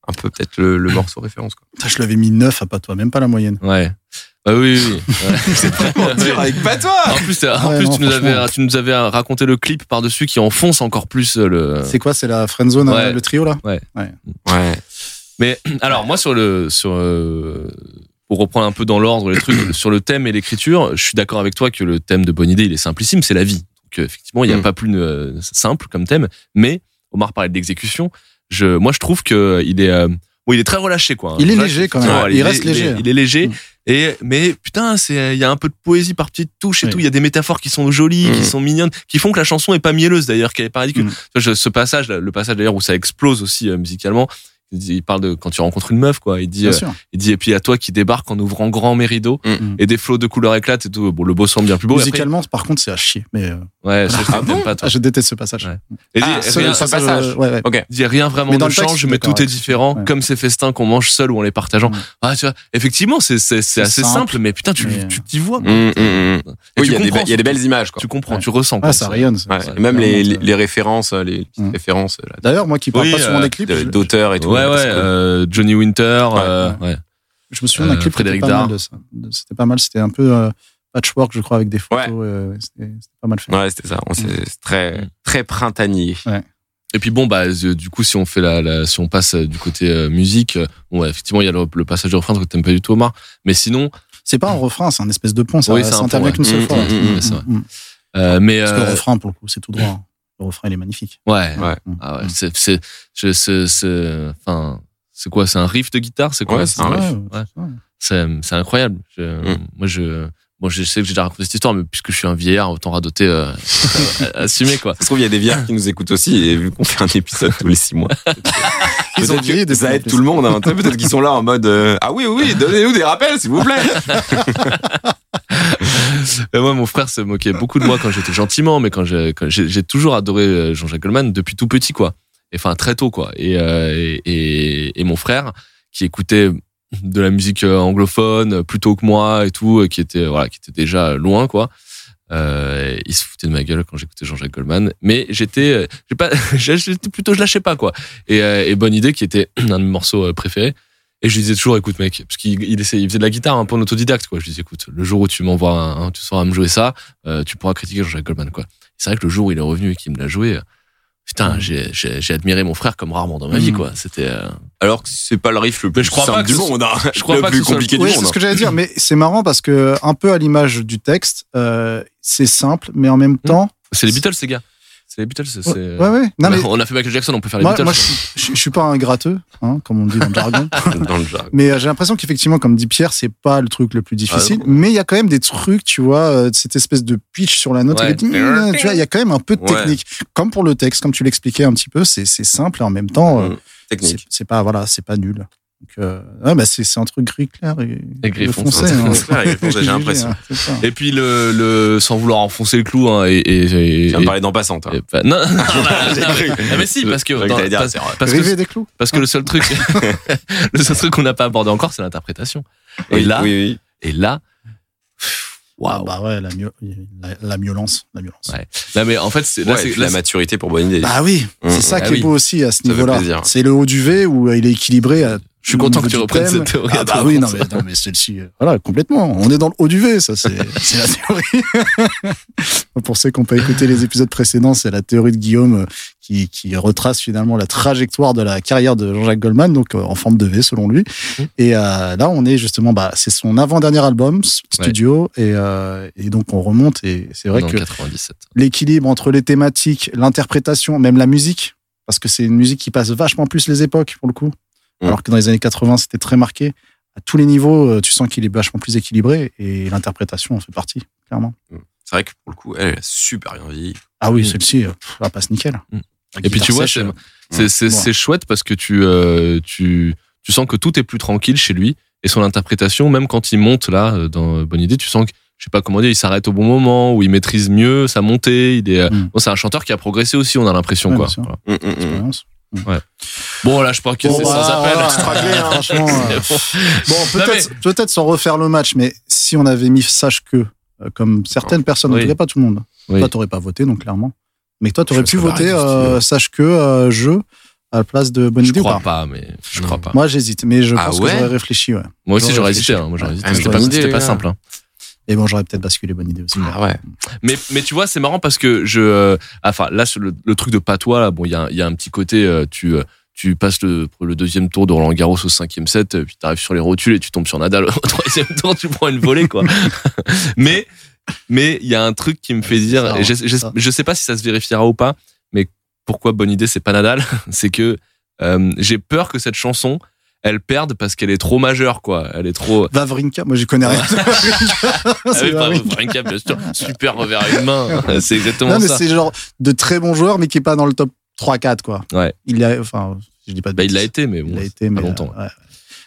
un peu peut-être le, le morceau référence. Quoi.
Putain, Je l'avais mis 9 à pas toi, même pas la moyenne.
Ouais. Bah oui, oui. oui. Ouais.
C'est vraiment dur avec pas toi.
En plus, t'as- en
Ouais,
plus
non,
tu, nous avais, tu nous avais raconté le clip par-dessus qui enfonce encore plus euh, le.
C'est quoi C'est la friendzone,
Ouais.
le trio là
Ouais.
Mais alors moi sur le sur euh, pour reprendre un peu dans l'ordre les trucs sur le thème et l'écriture, je suis d'accord avec toi que le thème de bonne idée il est simplissime, c'est la vie. Donc effectivement il n'y a
Mm.
pas plus euh, simple comme thème, mais Omar parlait de l'exécution. Je moi je trouve que il est euh, bon il est très relâché quoi.
Il est
Jacques,
léger, quand même. Il
est-
reste
est-
léger.
Il est léger.
Mm.
Et mais putain, c'est il y a un peu de poésie par petites touches et
Oui.
tout. Il y a des métaphores qui sont jolies, qui
Mm.
sont mignonnes, qui font que la chanson est pas mielleuse d'ailleurs, qu'elle est pas ridicule.
Mm.
Tu vois, je- Ce passage, le passage d'ailleurs où ça explose aussi euh, musicalement. Il dit- il parle de quand tu rencontres une meuf, quoi. Il dit, euh, il dit, et puis à toi qui débarque en ouvrant grand mes rideaux
Mm.
et des flots de couleurs éclatent et tout. Bon, le beau semble bien plus beau. Et après-
Musicalement, par contre, c'est à chier. Mais euh,
ouais,
Ah bon
pas toi.
ah, je déteste ce passage.
Ouais. Et il dit,
Ah,
Ce-
rien,
ce
passage, euh, ouais, ouais.
Ok.
il dit rien vraiment ne change, mais tout est différent,
Ouais.
comme ces festins qu'on mange seul ou en les partageant.
Mm.
Ah, tu vois, effectivement, c'est, assez simple,
simple,
mais putain, tu,
mais-
tu t'y vois.
Oui, il y, a des belles images. Quoi.
Tu comprends, tu ressens.
Ah, ça rayonne.
même les, références, les petites
Mm.
références là,
D'ailleurs, moi qui parle pas souvent
euh,
des clips,
d'auteurs et tout.
Ouais, ouais,
cool.
euh, Johnny Winter,
Ouais,
euh, ouais.
je me souviens d'un
euh,
clip
Frédéric
pas
Dard.
mal de ça. De- C'était pas mal. C'était un peu euh, patchwork, je crois, avec des photos. euh, C'était pas mal fait.
Ouais, c'était ça. On- C'est c'est très,
Mm.
très printanier.
Et puis bon, bah, du coup, si on fait la, la- si on passe du côté euh, musique, bon, ouais, effectivement, il y a le, le passage de refrain que t'aimes pas du tout, Omar. Mais sinon,
C'est pas un refrain, c'est un espèce de pont. Ça,
Oui, c'est
ça
un pont,
intervient
ouais.
qu'une seule
Mm,
fois.
mm, mm,
mm.
Mm.
euh, mais
Parce que le refrain, pour le coup, c'est tout droit. hein. Le refrain, il est magnifique.
ouais,
Ouais.
ah ouais, c'est, c'est, je- c'est, c'est, enfin, c'est quoi, c'est un riff de guitare, c'est quoi
Ouais, c'est un riff.
Ouais.
ouais.
C'est, c'est incroyable. Je-
Mm.
Moi, je, bon, je sais que j'ai déjà raconté cette histoire, mais puisque je suis un vieillard, autant radoter, euh, assumer quoi.
Ça se trouve, il y a des vieillards qui nous écoutent aussi, et vu qu'on fait un épisode tous les six mois.
Ils ont
que ça aide tout le monde. Hein. Peut-être qu'ils sont là en mode euh, Ah oui, oui, donnez-nous des rappels, s'il vous plaît.
Et moi, mon frère se moquait beaucoup de moi quand j'étais gentiment, mais quand j'ai, toujours adoré euh, Jean-Jacques Goldman depuis tout petit, quoi. Et, Enfin, très tôt, quoi. Et, euh, et, et, mon frère, qui écoutait de la musique euh, anglophone euh, plus tôt que moi et tout, euh, qui était, voilà, qui était déjà loin, quoi. Euh, il se foutait de ma gueule quand j'écoutais Jean-Jacques Goldman, mais j'étais, euh, j'ai pas, j'étais plutôt, je lâchais pas quoi. Et, euh, et bonne idée qui était un de mes morceaux euh, préférés. Et je lui disais toujours, écoute mec, parce qu'il il faisait de la guitare un peu en autodidacte quoi. Je lui disais, écoute, le jour où tu m'envoies, un, tu sauras me jouer ça, euh, tu pourras critiquer Jean-Jacques Goldman quoi. C'est vrai que le jour où il est revenu et qu'il me l'a joué, euh, putain, j'ai, j'ai, j'ai admiré mon frère comme rarement dans ma vie
Mm.
quoi. C'était, euh,
Alors que c'est pas le riff le plus
je crois
simple
pas que
du monde, hein.
je crois
le
pas que
plus
soit-
compliqué
Oui,
du
c'est
monde.
ce que j'allais dire, mais c'est marrant parce que un peu à l'image du texte, euh, c'est simple, mais en même temps,
c'est les Beatles ces gars. C'est les Beatles. C'est,
ouais, ouais, ouais. Non mais
on a fait Michael Jackson, on peut faire les
moi,
Beatles.
moi, je, suis- pas un gratteux, hein, comme on dit dans le jargon.
Dans le jargon.
Mais euh, j'ai l'impression qu'effectivement, comme dit Pierre, c'est pas le truc le plus difficile.
Ah
mais il y a quand même des trucs, tu vois, euh, cette espèce de pitch sur la note.
Ouais.
tu vois, il y a quand même un peu de technique. Comme pour le texte, comme tu l'expliquais un petit peu, c'est simple et en même temps, euh,
Mm. Technique.
c'est pas voilà, c'est pas nul. Euh, ouais, bah c'est c'est entre gris clair et,
Et gris
et
foncé.
foncé. hein.
Gris clair et gris foncé, j'ai l'impression.
hein.
Et puis le, le sans vouloir enfoncer le clou hein, et, et, et-
Tu viens de
et-
parler d'en passant, toi.
et- bah, non, non, non,
J'ai
non,
cru.
ah, mais si parce que dans- parce, parce que
des clous.
parce que le seul truc le seul truc qu'on n'a pas abordé encore c'est l'interprétation. Et
Oui,
là
oui, oui.
et là
Ah,
waouh.
bah ouais, la, mio- la, la violence, la violence.
Ouais. Là mais en fait c'est
Ouais, la maturité pour bonne idée.
Bah oui,
Mm.
c'est ça
Ah
qui
oui.
est beau aussi à ce niveau-là. C'est le haut du V où il est équilibré. à
je suis content que tu reprennes
thème.
cette théorie.
Ah bah oui, non mais, non, mais celle-ci, euh, voilà, complètement. On est dans le haut du V, ça c'est la théorie. Pour ceux qui n'ont pas écouté les épisodes précédents, c'est la théorie de Guillaume euh, qui, qui retrace finalement la trajectoire de la carrière de Jean-Jacques Goldman, donc euh, en forme de V selon lui.
Mhm.
Et euh, là, on est justement, bah, c'est son avant-dernier album studio, et, euh, et donc on remonte. Et c'est vrai que
97.
l'équilibre entre les thématiques, l'interprétation, même la musique, parce que c'est une musique qui passe vachement plus les époques pour le coup.
Mm.
Alors que dans les années 80, c'était très marqué. À tous les niveaux, euh, tu sens qu'il est vachement plus équilibré et l'interprétation en fait partie, clairement.
C'est vrai que pour le coup, elle, elle a super bien vieilli.
Ah oui,
Mm.
celle-ci, euh, pff, elle passe nickel.
Mm. Et puis tu vois c'est
euh,
c'est
Ouais.
chouette parce que tu euh, tu tu sens que tout est plus tranquille chez lui et son interprétation même quand il monte là euh, dans Bonne idée tu sens que je sais pas comment dire il s'arrête au bon moment ou il maîtrise mieux sa montée il est euh,
Mm.
bon, c'est un chanteur qui a progressé aussi on a l'impression
Ouais,
quoi. Voilà.
Expérience.
bon là je crois que
Bon,
c'est
bah,
sans appel
voilà,
c'est réglé, hein.
franchement, euh,
bon.
Peut-être peut-être sans refaire le match, mais si on avait mis sache que, euh, comme certaines personnes, en
Oui.
tout cas pas tout le monde,
Oui.
toi t'aurais pas voté, donc clairement. Mais toi t'aurais
Je
pu voter euh, sache que euh, jeu à la place de Bonne
je
idée ou
crois
pas
pas mais je crois pas
Moi j'hésite, mais je
Ah
pense
ouais
que j'aurais réfléchi, ouais.
moi aussi
j'aurais
hésité hein. moi j'aurais hésité
Ah, mais
c'était pas
idée,
pas
gars.
simple hein.
Et bon, j'aurais peut-être basculé Bonne idée aussi.
Ah ouais.
Mais, mais tu vois, c'est marrant parce que je, euh, enfin, là, le, le truc de patois, là, bon, il y a, il y a un petit côté, euh, tu, euh, tu passes le, le deuxième tour de Roland Garros au cinquième set, puis t'arrives sur les rotules et tu tombes sur Nadal au troisième tour, tu prends une volée, quoi. mais, mais il y a un truc qui me fait dire, et je,
hein,
je, sais pas si ça se vérifiera ou pas, mais pourquoi bonne idée, c'est pas Nadal, c'est que euh, j'ai peur que cette chanson, elle perde parce qu'elle est trop majeure, quoi. Elle est trop.
Vavrinka, moi j'y connais rien.
Ah oui.
Wawrinka,
bien sûr. Super revers à une main. C'est exactement
Non, mais c'est genre de très bons joueurs, mais qui est pas dans le top 3-4, quoi.
Ouais.
Il a, enfin, je dis pas de
Bah, il l'a été, mais bon.
Il l'a été,
pas
mais.
longtemps.
euh,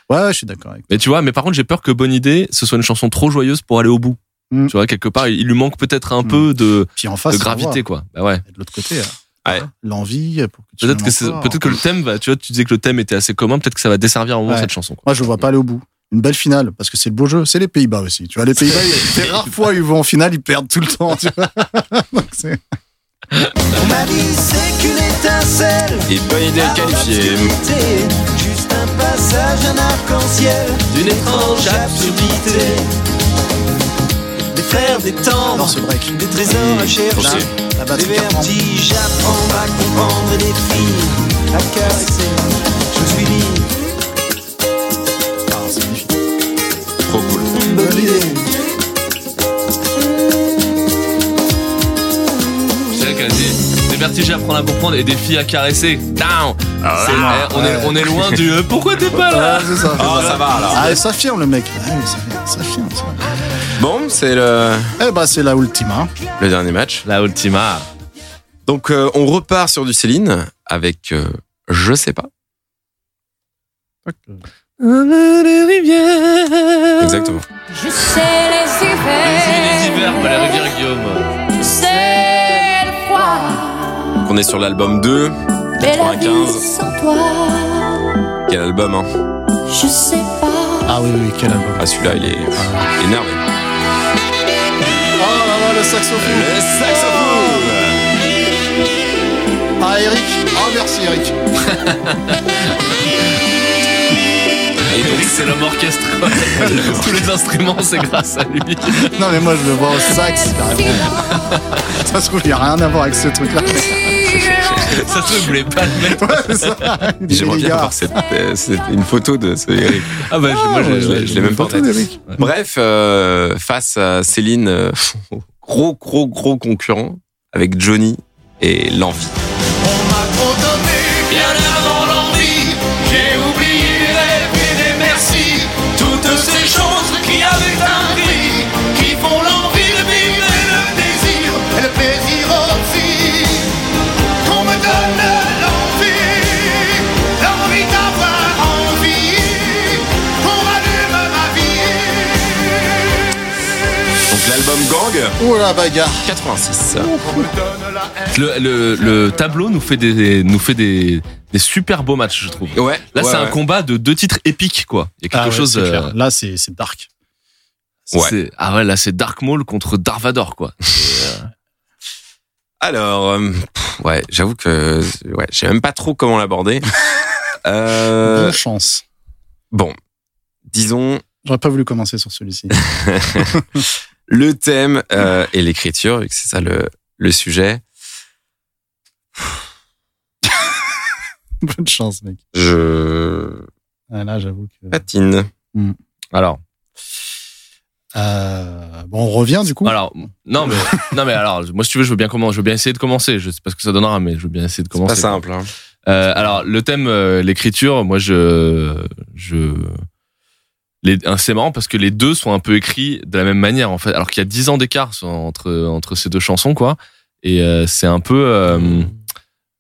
ouais. ouais, je suis d'accord avec
Mais tu vois, mais par contre, j'ai peur que Bonne Idée, ce soit une chanson trop joyeuse pour aller au bout.
Mm.
Tu vois, quelque part, il lui manque peut-être un
Mm.
peu de,
Puis en face,
de
ça
gravité, quoi. Bah ouais.
Et de l'autre côté, euh,
Ouais.
l'envie. pour que tu
Peut-être que c'est,
encore.
peut-être que le thème va, tu vois, tu disais que le thème était assez commun, peut-être que ça va desservir un moment
Ouais.
cette chanson, quoi.
Moi, je vois pas aller au bout. Une belle finale, parce que c'est le beau jeu. C'est les Pays-Bas aussi. Tu vois, les Pays-Bas, des rares fois ils vont en finale, ils perdent tout le temps. Tu vois Donc, c'est-
On m'a dit c'est qu'une étincelle.
Et bonne idée qualifiée.
Juste un passage, un arc-en-ciel. D'une étrange absurdité. Frères, des
ce break.
Des trésors à chercher.
Aussi.
La
Des vertiges à prendre, à comprendre et des filles à caresser. Je suis libre,
Ah, c'est magnifique.
Trop cool.
une bonne idée.
C'est vrai qu'elle dit, des vertiges à prendre à comprendre et des filles à caresser. Down! C'est-
là,
eh, on, est,
ouais.
on est loin du, euh, pourquoi t'es pas là?
Ça.
Ah,
ça.
ça va, alors.
Ah, ça affirme le mec. Ah, ça, ça affirme. ça.
Bon, c'est le,
Eh bah, c'est la ultima.
le dernier match.
La Ultima.
Donc, euh, on repart sur du Céline avec euh, Je sais pas. Exactement.
Je sais les
Les
hivers,
hivers, pas les rivières Guillaume.
je sais le froid,
On est sur l'album 2.
mais la vie
95.
sans toi,
Quel album, hein
je sais pas.
Ah oui, oui, quel album.
Ah, celui-là, il est énervé.
Oh le saxophone.
Le saxophone
Ah, Eric. Ah, merci, Eric.
Et donc,
Eric, c'est l'homme orchestre. Tous les instruments, c'est grâce à lui.
Non, mais moi, je le vois au sax, carrément. Ça se trouve, il n'y a rien à voir avec ce truc-là.
Ça se voulez pas le mettre.
Ouais,
J'aimerais bien avoir cette, euh, cette- une photo de ce Eric.
Ah bah, moi, je,
je l'ai même pas en tête. Bref, euh, face à Céline, euh, gros, gros, gros concurrent avec Johnny et l'envie.
Oh la bagarre.
86.
Qu'on me donne la haine.
Le, le, le tableau nous fait des, nous fait des, des super beaux matchs, je trouve.
Ouais.
Là,
ouais,
c'est un combat de deux titres épiques, quoi. Il y a quelque
Ah ouais,
chose.
c'est clair.
euh,
Là, c'est c'est dark.
Ouais.
c'est- Ah ouais, là, c'est Dark Maul contre Darvador, quoi. Euh,
Alors, euh, pff, ouais, j'avoue que ouais, je sais même pas trop comment l'aborder. Euh,
Bonne chance.
bon, disons
J'aurais pas voulu commencer sur celui-ci.
le thème euh, et l'écriture, vu que c'est ça le, le sujet.
Bonne chance, mec.
Je
Ah, là, j'avoue que.
patine.
Alors,
Euh, bon, on revient du coup.
alors, non mais, non mais alors, moi si tu veux, je veux bien commencer, je veux bien essayer de commencer. Je sais pas ce que ça donnera, mais je veux bien essayer de
C'est pas
commencer.
simple. Hein.
Euh, alors le thème, euh, l'écriture, moi je, je, hein, c'est marrant parce que les deux sont un peu écrits de la même manière en fait, alors qu'il y a dix ans d'écart entre entre ces deux chansons quoi. Et euh, c'est un peu, euh,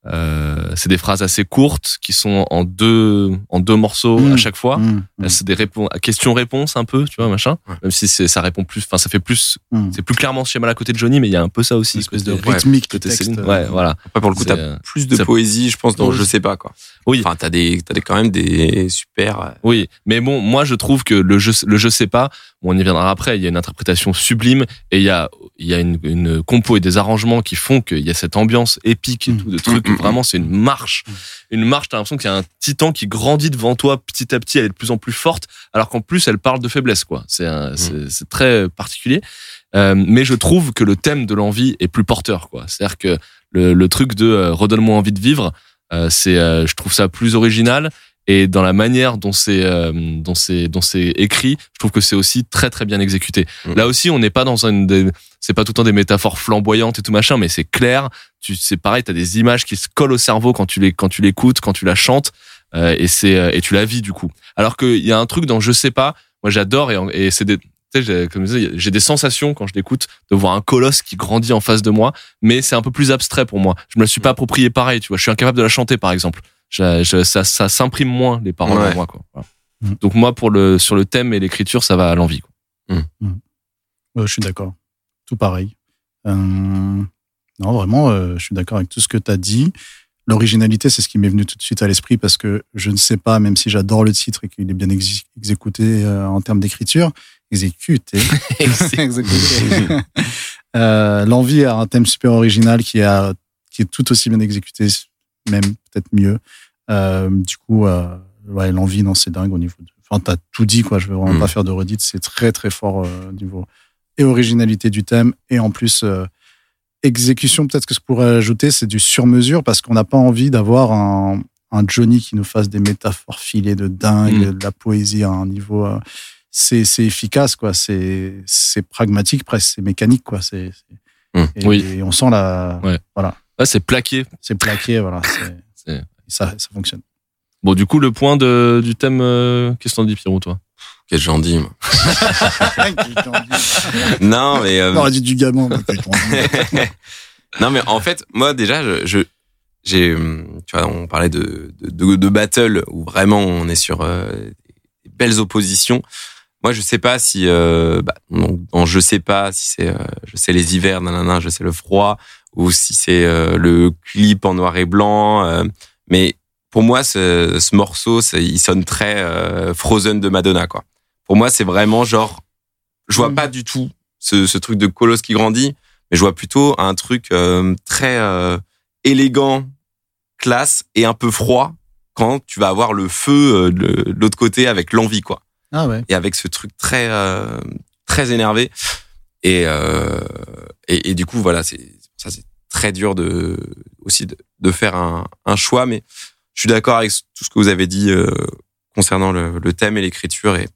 euh, c'est des phrases assez courtes qui sont en deux en deux morceaux
Mm.
à chaque fois.
Mmh, mmh.
C'est des réponses, questions-réponses un peu, tu vois, machin.
Ouais.
Même si c'est, ça répond plus, enfin, ça fait plus,
Mmh.
c'est plus clairement ce schéma à côté de Johnny, mais il y a un peu ça aussi.
Une espèce de rythmique du
côté
texte.
Céline.
euh,
Ouais, voilà.
Après pour le coup, t'as
euh,
plus de poésie, je pense, dans
Oui.
je sais pas quoi.
Oui.
Enfin, t'as des, t'as des quand même des super. euh,
Oui, mais bon, moi je trouve que le je, le je sais pas, bon, on y viendra après, il y a une interprétation sublime et il y a, il y a une, une compo et des arrangements qui font qu'il y a cette ambiance épique et
Mm.
tout, de trucs,
Mm, mm,
vraiment c'est une marche. Une marche, t'as l'impression qu'il y a un titan qui grandit devant toi petit à petit, elle est de plus en plus forte, alors qu'en plus elle parle de faiblesse, quoi. C'est c'est c'est très particulier. Euh, mais je trouve que le thème de l'envie est plus porteur, quoi. C'est-à-dire que le, le truc de euh, redonne-moi envie de vivre, euh, c'est, euh, je trouve ça plus original et dans la manière dont c'est euh, dont c'est dont c'est écrit, je trouve que c'est aussi très très bien exécuté.
Mm.
Là aussi, on n'est pas dans une des- c'est pas tout le temps des métaphores flamboyantes et tout machin, mais c'est clair. Tu c'est pareil, t'as des images qui se collent au cerveau quand tu les quand tu l'écoutes, quand tu la chantes euh, et c'est euh, et tu la vis du coup. Alors qu'il y a un truc dans je sais pas, moi j'adore et, et c'est des tu sais, j'ai- comme je disais, j'ai des sensations quand je l'écoute de voir un colosse qui grandit en face de moi, mais c'est un peu plus abstrait pour moi. Je me la suis pas approprié pareil, tu vois. Je suis incapable de la chanter, par exemple. Je- je- ça, ça s'imprime moins les paroles
Ouais.
en moi, quoi. Voilà.
Mm.
Donc moi, pour le sur le thème et l'écriture, ça va à l'envie. quoi.
Ouais, je suis d'accord. Tout pareil. Euh, non, vraiment, euh, je suis d'accord avec tout ce que tu as dit. L'originalité, c'est ce qui m'est venu tout de suite à l'esprit parce que je ne sais pas, même si j'adore le titre et qu'il est bien ex- exécuté euh, en termes d'écriture, exécuté. Exécuté. Euh, L'envie a un thème super original qui, a, qui est tout aussi bien exécuté, même peut-être mieux. Euh, du coup, euh, ouais, l'envie, non, c'est dingue au niveau de. Enfin, t'as tout dit, quoi. Je vais vraiment
Mm.
pas faire de redite. C'est très, très fort au niveau et originalité du thème et en plus euh, exécution. Peut-être que ce que je pourrais ajouter, c'est du sur-mesure parce qu'on n'a pas envie d'avoir un, un Johnny qui nous fasse des métaphores filées de dingue,
Mm.
de la poésie à un niveau. euh, c'est c'est efficace, quoi. C'est c'est pragmatique, presque. C'est mécanique, quoi. C'est
Mm.
et,
Oui.
et on sent la.
Ouais. Là, c'est plaqué.
C'est plaqué, voilà. Ça, ça fonctionne.
Bon, du coup, le point de, du thème, euh, qu'est-ce que t'en dis, Pierrot, toi?
Qu'est-ce que j'en dis moi Non, mais euh,
On aurait dit du gamin.
non, mais en fait, moi déjà, je, j'ai, hum, tu vois, on parlait de, de, de, de battle où vraiment on est sur euh, des belles oppositions. Moi, je sais pas si, euh, bah, non, non, je sais pas si c'est, euh, je sais les hivers, nanana, je sais le froid, ou si c'est euh, le clip en noir et blanc. euh, mais pour moi, ce, ce morceau, il sonne très euh, Frozen de Madonna, quoi. Pour moi, c'est vraiment genre, je vois
Mhm.
pas du tout ce, ce truc de colosse qui grandit. mais je vois plutôt un truc euh, très euh, élégant, classe et un peu froid quand tu vas avoir le feu euh, de l'autre côté avec l'envie, quoi
Ah ouais.
et avec ce truc très euh, très énervé et, euh, et et du coup voilà c'est ça c'est très dur de aussi de, de faire un, un choix mais je suis d'accord avec tout ce que vous avez dit euh, concernant le, le thème et l'écriture et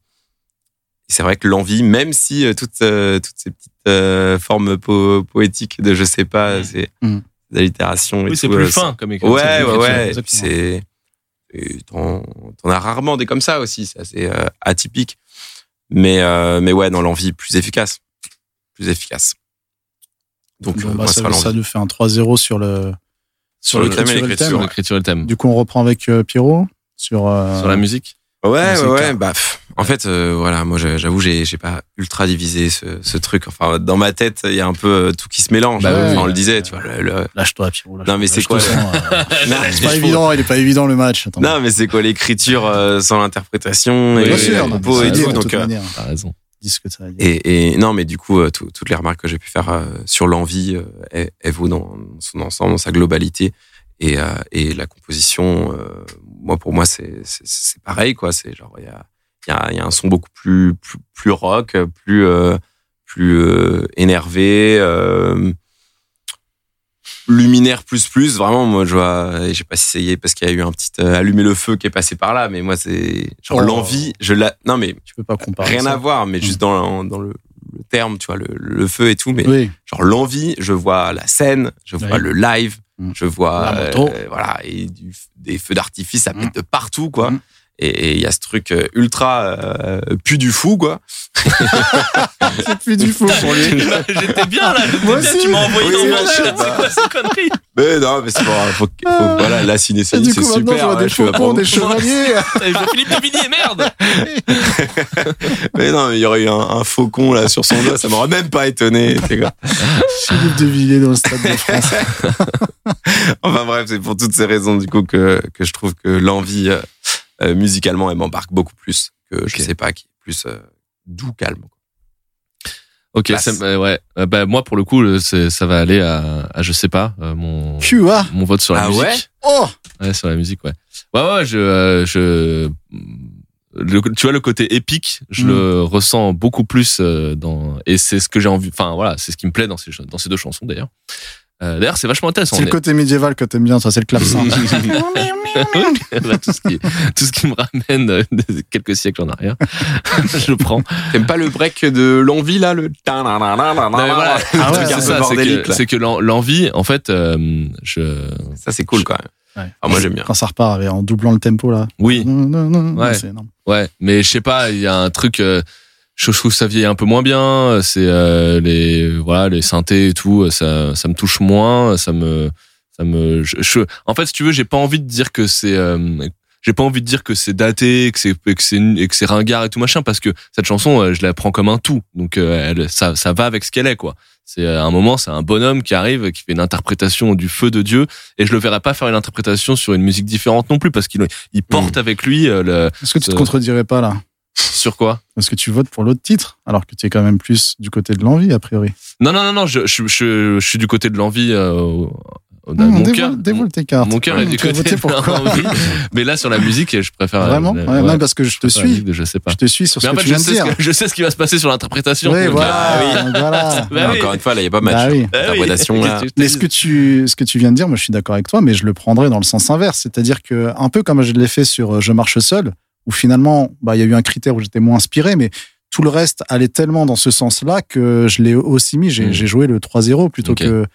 c'est vrai que l'envie même si euh, toutes euh, toutes ces petites euh, formes po- poétiques de je sais pas
Mm.
c'est
Mm.
des allitérations et
Oui, c'est plus
euh,
fin comme écriture.
Ouais, ouais, ouais. Et puis
exactement.
c'est, t'en, as rarement des comme ça aussi. C'est assez euh, atypique. Mais, euh, mais ouais, dans l'envie, plus efficace. Plus efficace. Donc,
Bon, bah,
moi,
ça,
ça
ça nous fait un 3-0 sur le
Sur le thème et
sur le
l'écriture,
Sur
thème.
l'écriture et le thème.
Du coup, on reprend avec euh, Pierrot sur euh,
Sur la musique.
Ouais, ouais, ouais.
cas.
Bah, pff, en fait, euh, voilà, moi, j'avoue, j'ai, j'ai pas ultra divisé ce, ce truc. Enfin, dans ma tête, il y a un peu euh, tout qui se mélange.
Bah
Enfin,
oui.
on le disait, tu vois. Le, le-
Lâche-toi, Pierrot. lâche-toi,
Non, mais c'est quoi,
sans, euh,
Non,
C'est
mais
pas évident, il est pas évident le match. Attends.
Non, mais c'est quoi l'écriture euh, sans l'interprétation
Oui,
et
sûr, non,
propos et tout. Donc, euh,
manière,
T'as raison.
dis ce que ça veut dire.
Et, et non, mais du coup, euh, tout- toutes les remarques que j'ai pu faire euh, sur l'envie, euh, elles, elles vaut dans son ensemble, dans sa globalité. Et, euh, et la composition, euh, moi, pour moi, c'est c'est- c'est pareil, quoi. C'est genre, il y a, il y, a, y a un son beaucoup plus, plus, plus rock, plus, euh, plus euh, énervé, euh, luminaire plus plus. Vraiment, moi, je vois, j'ai pas essayé parce qu'il y a eu un petit euh, allumer le feu qui est passé par là, mais moi, c'est genre
Oh.
l'envie, je la, non, mais
Tu peux pas comparer.
rien
ça.
à voir, mais juste dans, dans le, le terme, tu vois, le, le feu et tout, mais
Oui,
genre l'envie, je vois la scène, je vois
Oui.
le live,
Mm.
je vois euh, voilà et du- des feux d'artifice, ça
Mm.
pète de partout quoi.
Mm.
Et et il y a ce truc euh, ultra euh, pu du fou quoi.
c'est plus du faux pour lui.
J'étais bien là, j'étais
Moi
bien,
aussi.
tu m'as envoyé
Oui,
dans mon c'est
pas.
quoi ces conneries?
Mais non, mais c'est bon, faut, que- faut- voilà, la
du
c'est super.
vois
hein,
des
je
faucons, des chevaliers.
Philippe de Vigny, merde
Mais non, mais il y aurait eu un, un faucon là sur son doigt, ça m'aurait même pas étonné. quoi.
Philippe de Villiers dans le stade de France.
Enfin bref, c'est pour toutes ces raisons du coup que, que je trouve que l'envie euh, musicalement elle m'embarque beaucoup plus que je
Ok.
sais pas qui est plus euh, doux calme.
Ok, ça- euh, ouais. Euh, bah, moi, pour le coup, ça va aller à, à je sais pas, euh, mon, mon vote sur la
Ah
musique.
ouais?
Oh
Ouais, sur la musique, ouais. Ouais, ouais, je, euh, je, le- tu vois, le côté épique, je
Mm.
le ressens beaucoup plus euh, dans, et c'est ce que j'ai envie, enfin, voilà, c'est ce qui me plaît dans ces, dans ces deux chansons, d'ailleurs. Euh, d'ailleurs, c'est vachement intéressant.
C'est le
est-
côté médiéval que t'aimes bien, toi, c'est le clavecin.
Tout, ce qui, tout ce qui me ramène euh, de quelques siècles en arrière, je prends.
T'aimes pas le break de l'envie là, le
Non, mais voilà,
Ah ouais, c'est
ça, c'est que, que l'en- l'envie, en fait, euh, je,
Ça c'est cool quand même.
Ouais.
Ah, moi j'aime bien.
Quand ça repart en doublant le tempo, là.
oui,
Non, non, non,
Ouais.
C'est énorme.
Ouais, mais je sais pas, il y a un truc, euh, je trouve ça vieillit un peu moins bien. C'est euh, les voilà les synthés et tout, ça ça me touche moins, ça me ça me. Je, je- en fait, si tu veux, j'ai pas envie de dire que c'est euh, j'ai pas envie de dire que c'est daté, que c'est que c'est et que c'est ringard et tout machin, parce que cette chanson, euh, je la prends comme un tout, donc euh, elle, ça ça va avec ce qu'elle est quoi. C'est euh, à un moment, c'est un bonhomme qui arrive, qui fait une interprétation du feu de Dieu, et je le verrai pas faire une interprétation sur une musique différente non plus, parce qu'il il porte avec lui euh, le
Est-ce que tu te
Euh.
contredirais pas, là?
Sur quoi?
Parce que tu votes pour l'autre titre, alors que tu es quand même plus du côté de l'envie, a priori.
Non, non, non, non, je, je, je, je suis du côté de l'envie. Euh,
Hum,
mon cœur,
dévoile tes cartes.
mon cœur est du côté
pour
l'envie. Mais là, sur la musique, je préfère.
Vraiment
euh,
Ouais,
ouais,
non, parce que je te suis.
musique je sais pas.
Je te suis sur ce
en
que
fait,
tu
je
viens de
sais,
dire.
que, je sais ce qui va se passer sur l'interprétation.
Oui, voilà.
euh,
voilà.
Bah oui.
Encore une fois, là il y a pas match.
Bah oui.
bah oui.
Interprétation, là.
Mais ce que tu ce que tu viens de dire, moi je suis d'accord avec toi, mais je le prendrais dans le sens inverse, c'est-à-dire que un peu comme je l'ai fait sur euh, Je marche seul, où finalement bah il y a eu un critère où j'étais moins inspiré, mais tout le reste allait tellement dans ce sens-là que je l'ai aussi mis. J'ai
Mm.
j'ai joué le 3-0 plutôt que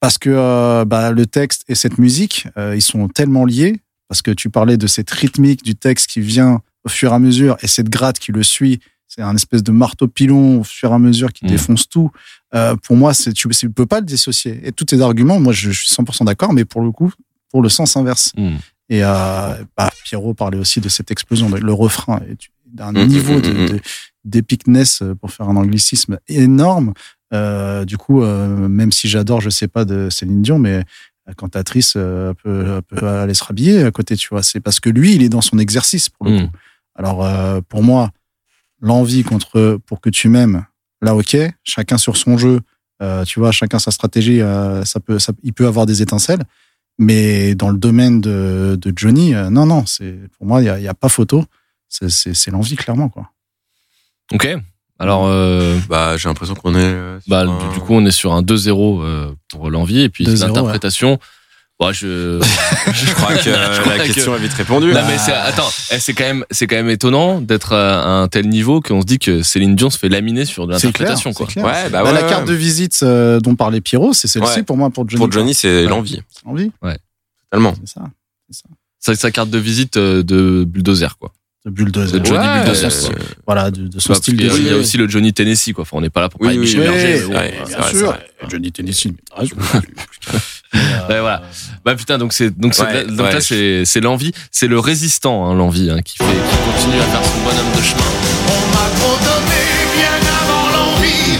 parce que euh, bah, le texte et cette musique, euh, ils sont tellement liés. Parce que tu parlais de cette rythmique du texte qui vient au fur et à mesure et cette gratte qui le suit. C'est un espèce de marteau pilon au fur et à mesure qui
Mm.
défonce tout. Euh, pour moi, c'est tu, tu peux pas le dissocier. Et tous tes arguments, moi, je, je suis 100% d'accord, mais pour le coup, pour le sens inverse.
Hmm.
Et euh, bah, Pierrot parlait aussi de cette explosion, le refrain, et tu- d'un
Mm,
niveau
mm,
de,
mm,
de- d'épicness, euh, pour faire un anglicisme, énorme. Euh, du coup, euh, même si j'adore, je sais pas, de Céline Dion, mais cantatrice euh, peut, peut aller se rhabiller à côté, tu vois. C'est parce que lui, il est dans son exercice, pour le coup. Alors, pour moi, l'envie contre pour que tu m'aimes, là, ok, chacun sur son jeu. Tu vois, chacun sa stratégie, ça peut, ça, il peut avoir des étincelles. Mais dans le domaine de, de Johnny, euh, non, non, c'est pour moi, il y a, il y a pas photo. C'est- C'est c'est l'envie clairement quoi.
Ok. Alors, euh,
Bah, j'ai l'impression qu'on est. euh, sur
bah,
un-
du, coup, on est sur un 2-0 euh, pour l'envie. Et puis,
2-0,
l'interprétation. Bah, je,
je crois que
Je crois
la
que-
question est vite répondue.
Non mais c'est attends, eh, c'est quand même c'est quand même étonnant d'être à un tel niveau qu'on se dit que Céline Dion se fait laminer sur de l'interprétation quoi.
clair.
Ouais, bah
Bah,
ouais.
la
ouais.
carte de visite euh, dont parlait Pierrot, c'est celle-ci
Ouais.
pour moi pour Johnny.
Pour Johnny, c'est
Ouais.
l'envie.
C'est l'envie,
Totalement.
c'est ça.
C'est sa carte de visite euh, de bulldozer quoi.
De bulldozer.
De Johnny
Ouais,
Bulldozer,
euh.
Voilà, de, de son
Bah,
style de jeu.
il y a aussi le Johnny Tennessee quoi. Enfin, on n'est pas là pour
Oui,
parler
oui,
Michel. Berger.
Ouais, ouais,
bien sûr. Johnny Tennessee, mais.
Ouais, voilà. Bah putain donc c'est donc c'est-
Ouais,
donc
ouais.
là c'est c'est l'envie, c'est le résistant hein, l'envie hein, qui fait qui continue à faire son bonhomme de chemin.
On m'a trop donné bien avant l'envie.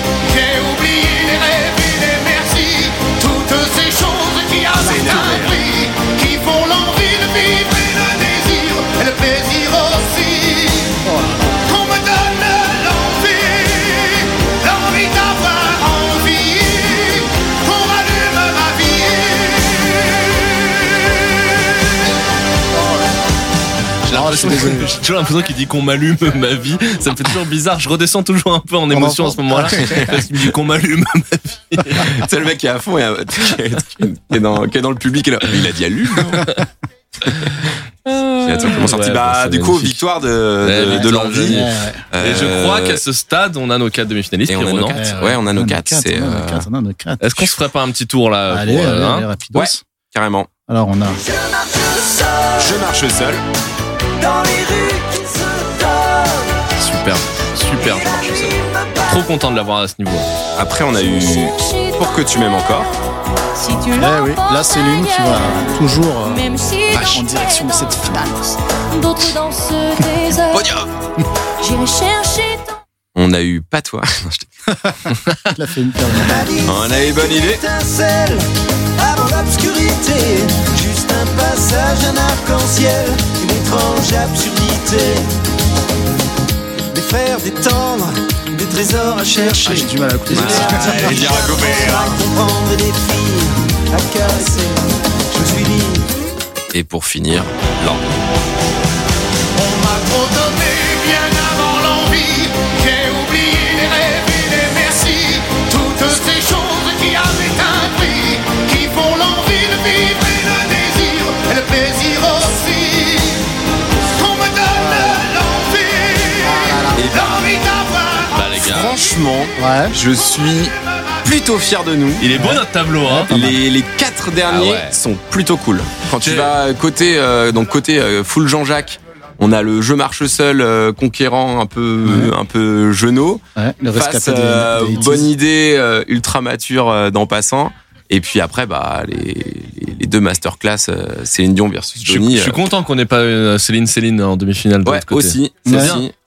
J'ai
toujours l'impression qu'il dit qu'on m'allume ma vie. Ça me fait toujours bizarre. Je redescends toujours un peu en émotion à ce moment-là. Parce qu'il me dit qu'on m'allume ma vie.
C'est le mec qui est à fond et euh, qui est, qui est dans, qui est dans le public et là. Il a dit allume, non Il a tout simplement sorti.
Ouais,
bah,
c'est
du coup,
magnifique.
victoire de,
Ouais,
de, l'envie.
Et je
Euh,
crois qu'à ce stade, on a nos quatre demi-finalistes.
et on a nos quatre. Ouais, on a nos quatre, euh,
quatre, on a nos quatre.
Est-ce qu'on se ferait pas un petit tour là
Allez,
pour, euh,
allez,
hein
allez, rapidos.
Ouais. Carrément.
Alors, on a
Je marche seul.
Dans les rues qui se donnent.
Super, super, je marche seul. Trop content de l'avoir à ce niveau.
Après, on a eu Pour que tu m'aimes encore.
Si tu
Eh oui, là, Céline qui va toujours euh,
si
en direction de cette finale.
d'autres dansent des heures, j'irai chercher ton
On a eu Pas toi. Non, je t'ai-
Il a fait une paire.
On a eu bonne idée.
étincelle avant l'obscurité. Juste un passage, un arc-en-ciel, une étrange absurdité. Des fers, des tendres, des trésors à chercher.
Ah, J'ai du mal à couper.
Ah, il est bien recoupé, hein.
À comprendre et des filles à caresser. Je me suis dit.
Et pour finir, l'envie. Franchement,
Ouais.
je suis plutôt fier de nous.
il est beau notre tableau. Hein
Les, les quatre derniers
Ah ouais.
sont plutôt cool. Quand tu vas côté euh, donc côté euh, full Jean-Jacques, on a le jeu marche seul euh, conquérant un peu un peu genou.
Ouais, le
Face
rescapé des,
euh,
des
bonne
80s.
idée euh, ultra mature euh, d'en passant. Et puis après bah les, les, les deux masterclass euh, Céline Dion versus
je,
Johnny.
je suis content qu'on n'ait pas Céline Céline en demi-finale de
ouais
l'autre côté.
aussi.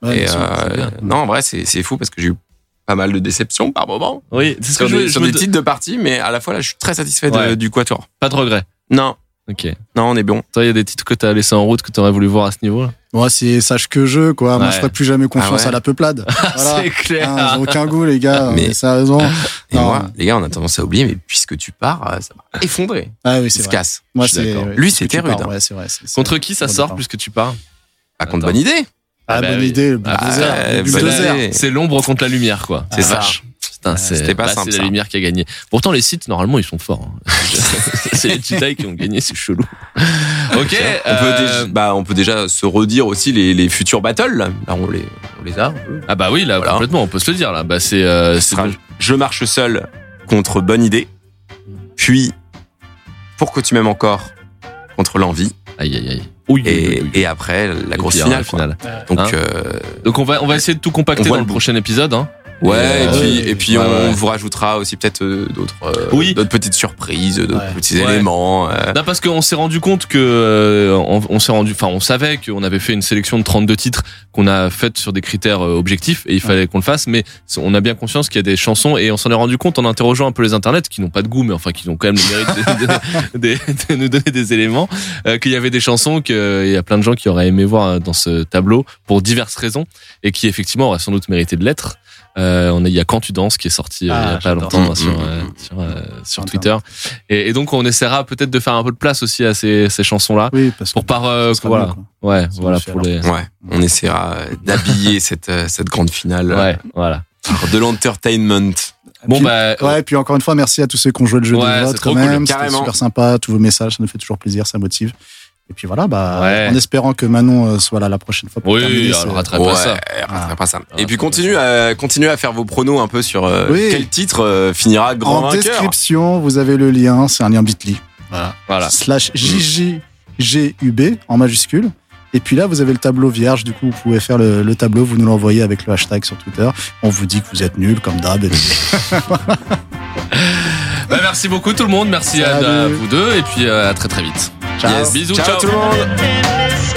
Ouais,
Et euh, non en vrai c'est c'est fou parce que j'ai eu pas mal de déceptions par moment
Oui, c'est ce
sur
que je,
des,
je
sur
me
des
de-
titres de partie, mais à la fois là je suis très satisfait de- du quatuor.
Pas de regret.
Non
Ok.
non on est bon.
Toi, il y a des titres que t'as laissé en route que t'aurais voulu voir à ce niveau-là?
Moi, c'est sache que je, quoi. Moi, je ferai plus jamais confiance
Ah ouais.
à la peuplade. Voilà.
C'est clair.
J'ai aucun goût, les gars.
Mais-
Mais sérieusement.
Et
Non.
moi, les gars, on a tendance à oublier, mais puisque tu pars, euh, ça va effondrer.
Ah oui,
Il
c'est
se casse.
Moi,
Je
c'est.
Lui, c'était rude, hein.
Ouais, c'est vrai. c'est- c'est-
Contre qui ça sort plus que tu pars?
Pas contre
Attends.
bonne idée.
Ah,
Ah bah
bonne
oui.
idée,
Ah,
idée.
C'est l'ombre contre la lumière, quoi.
C'est ça.
C'est
c'était pas simple,
C'est la lumière qui a gagné. Pourtant, les sites, normalement, ils sont forts. hein. c'est les Jedi qui ont gagné, c'est chelou. Ok.
on, peut
euh,
déjà, bah, on peut déjà se redire aussi les, les futurs battles. Là, Là, on, les, on les a.
Ah bah oui, là,
Voilà.
complètement, on peut se le dire. Là, bah c'est, euh,
Je marche seul contre bonne idée. Puis, pour que tu m'aimes encore contre l'envie.
aïe aïe aïe. Oui,
Et,
oui, oui.
et après, la
Et
grosse
puis,
finale.
la
quoi.
finale.
Donc,
Hein
euh,
Donc on va, on va essayer de tout compacter dans le,
le bout.
prochain épisode. Hein.
Ouais,
Et,
et
euh,
puis, et puis
ouais,
on
ouais.
vous rajoutera aussi peut-être euh, d'autres euh,
Oui.
d'autres petites surprises, d'autres
Ouais.
petits
Ouais.
éléments. euh,
Non, parce qu'on s'est rendu compte que euh, on, on s'est rendu, enfin, on savait qu'on avait fait une sélection de 32 titres qu'on a faite sur des critères euh, objectifs et il fallait qu'on le fasse. Mais on a bien conscience qu'il y a des chansons et on s'en est rendu compte en interrogeant un peu les internets qui n'ont pas de goût, mais enfin qui ont quand même le mérite de, de- de- de nous donner des éléments, euh, qu'il y avait des chansons qu'il y a plein de gens qui auraient aimé voir euh, dans ce tableau pour diverses raisons et qui effectivement auraient sans doute mérité de l'être. Euh, on a, il y a Quand tu danses qui est sorti euh,
Ah,
il y a pas longtemps sur, sur, sur
Internet.
Twitter. Et, et donc on essaiera peut-être de faire un peu de place aussi à ces, ces chansons-là.
Oui, parce que
Pour par, euh,
sera
voilà.
quoi.
Ouais,
Ça
voilà pour les.
Ouais, on essaiera d'habiller cette, cette grande finale
Ouais, voilà.
de l'entertainment.
Bon
Puis-
bah
Ouais, puis encore une fois, merci à tous ceux qui ont joué le jeu
Ouais,
de vote quand
cool.
même. C'était
Carrément.
super sympa, tous vos messages, ça nous fait toujours plaisir, ça motive. Et puis voilà, bah,
Ouais.
en espérant que Manon euh, soit là la prochaine fois pour
oui,
terminer.
elle
ce-
rattrape pas ça.
elle rattrapera pas ça.
Ah,
Et puis continue à, continue à faire vos pronos un peu sur euh,
Oui.
quel titre euh, finira grand
En
vainqueur.
description, vous avez le lien, c'est un lien bit.ly. Voilà.
Voilà.
Slash JJGUB en majuscule. Et puis là, vous avez le tableau vierge. Du coup, vous pouvez faire le, le tableau, vous nous l'envoyez avec le hashtag sur Twitter. On vous dit que vous êtes nuls, comme d'hab.
Bah, merci beaucoup tout le monde. Merci à,
Salut.
à vous deux et puis euh, à très très vite.
Ciao.
Yes, bisous,
Ciao
ciao.
tout le monde.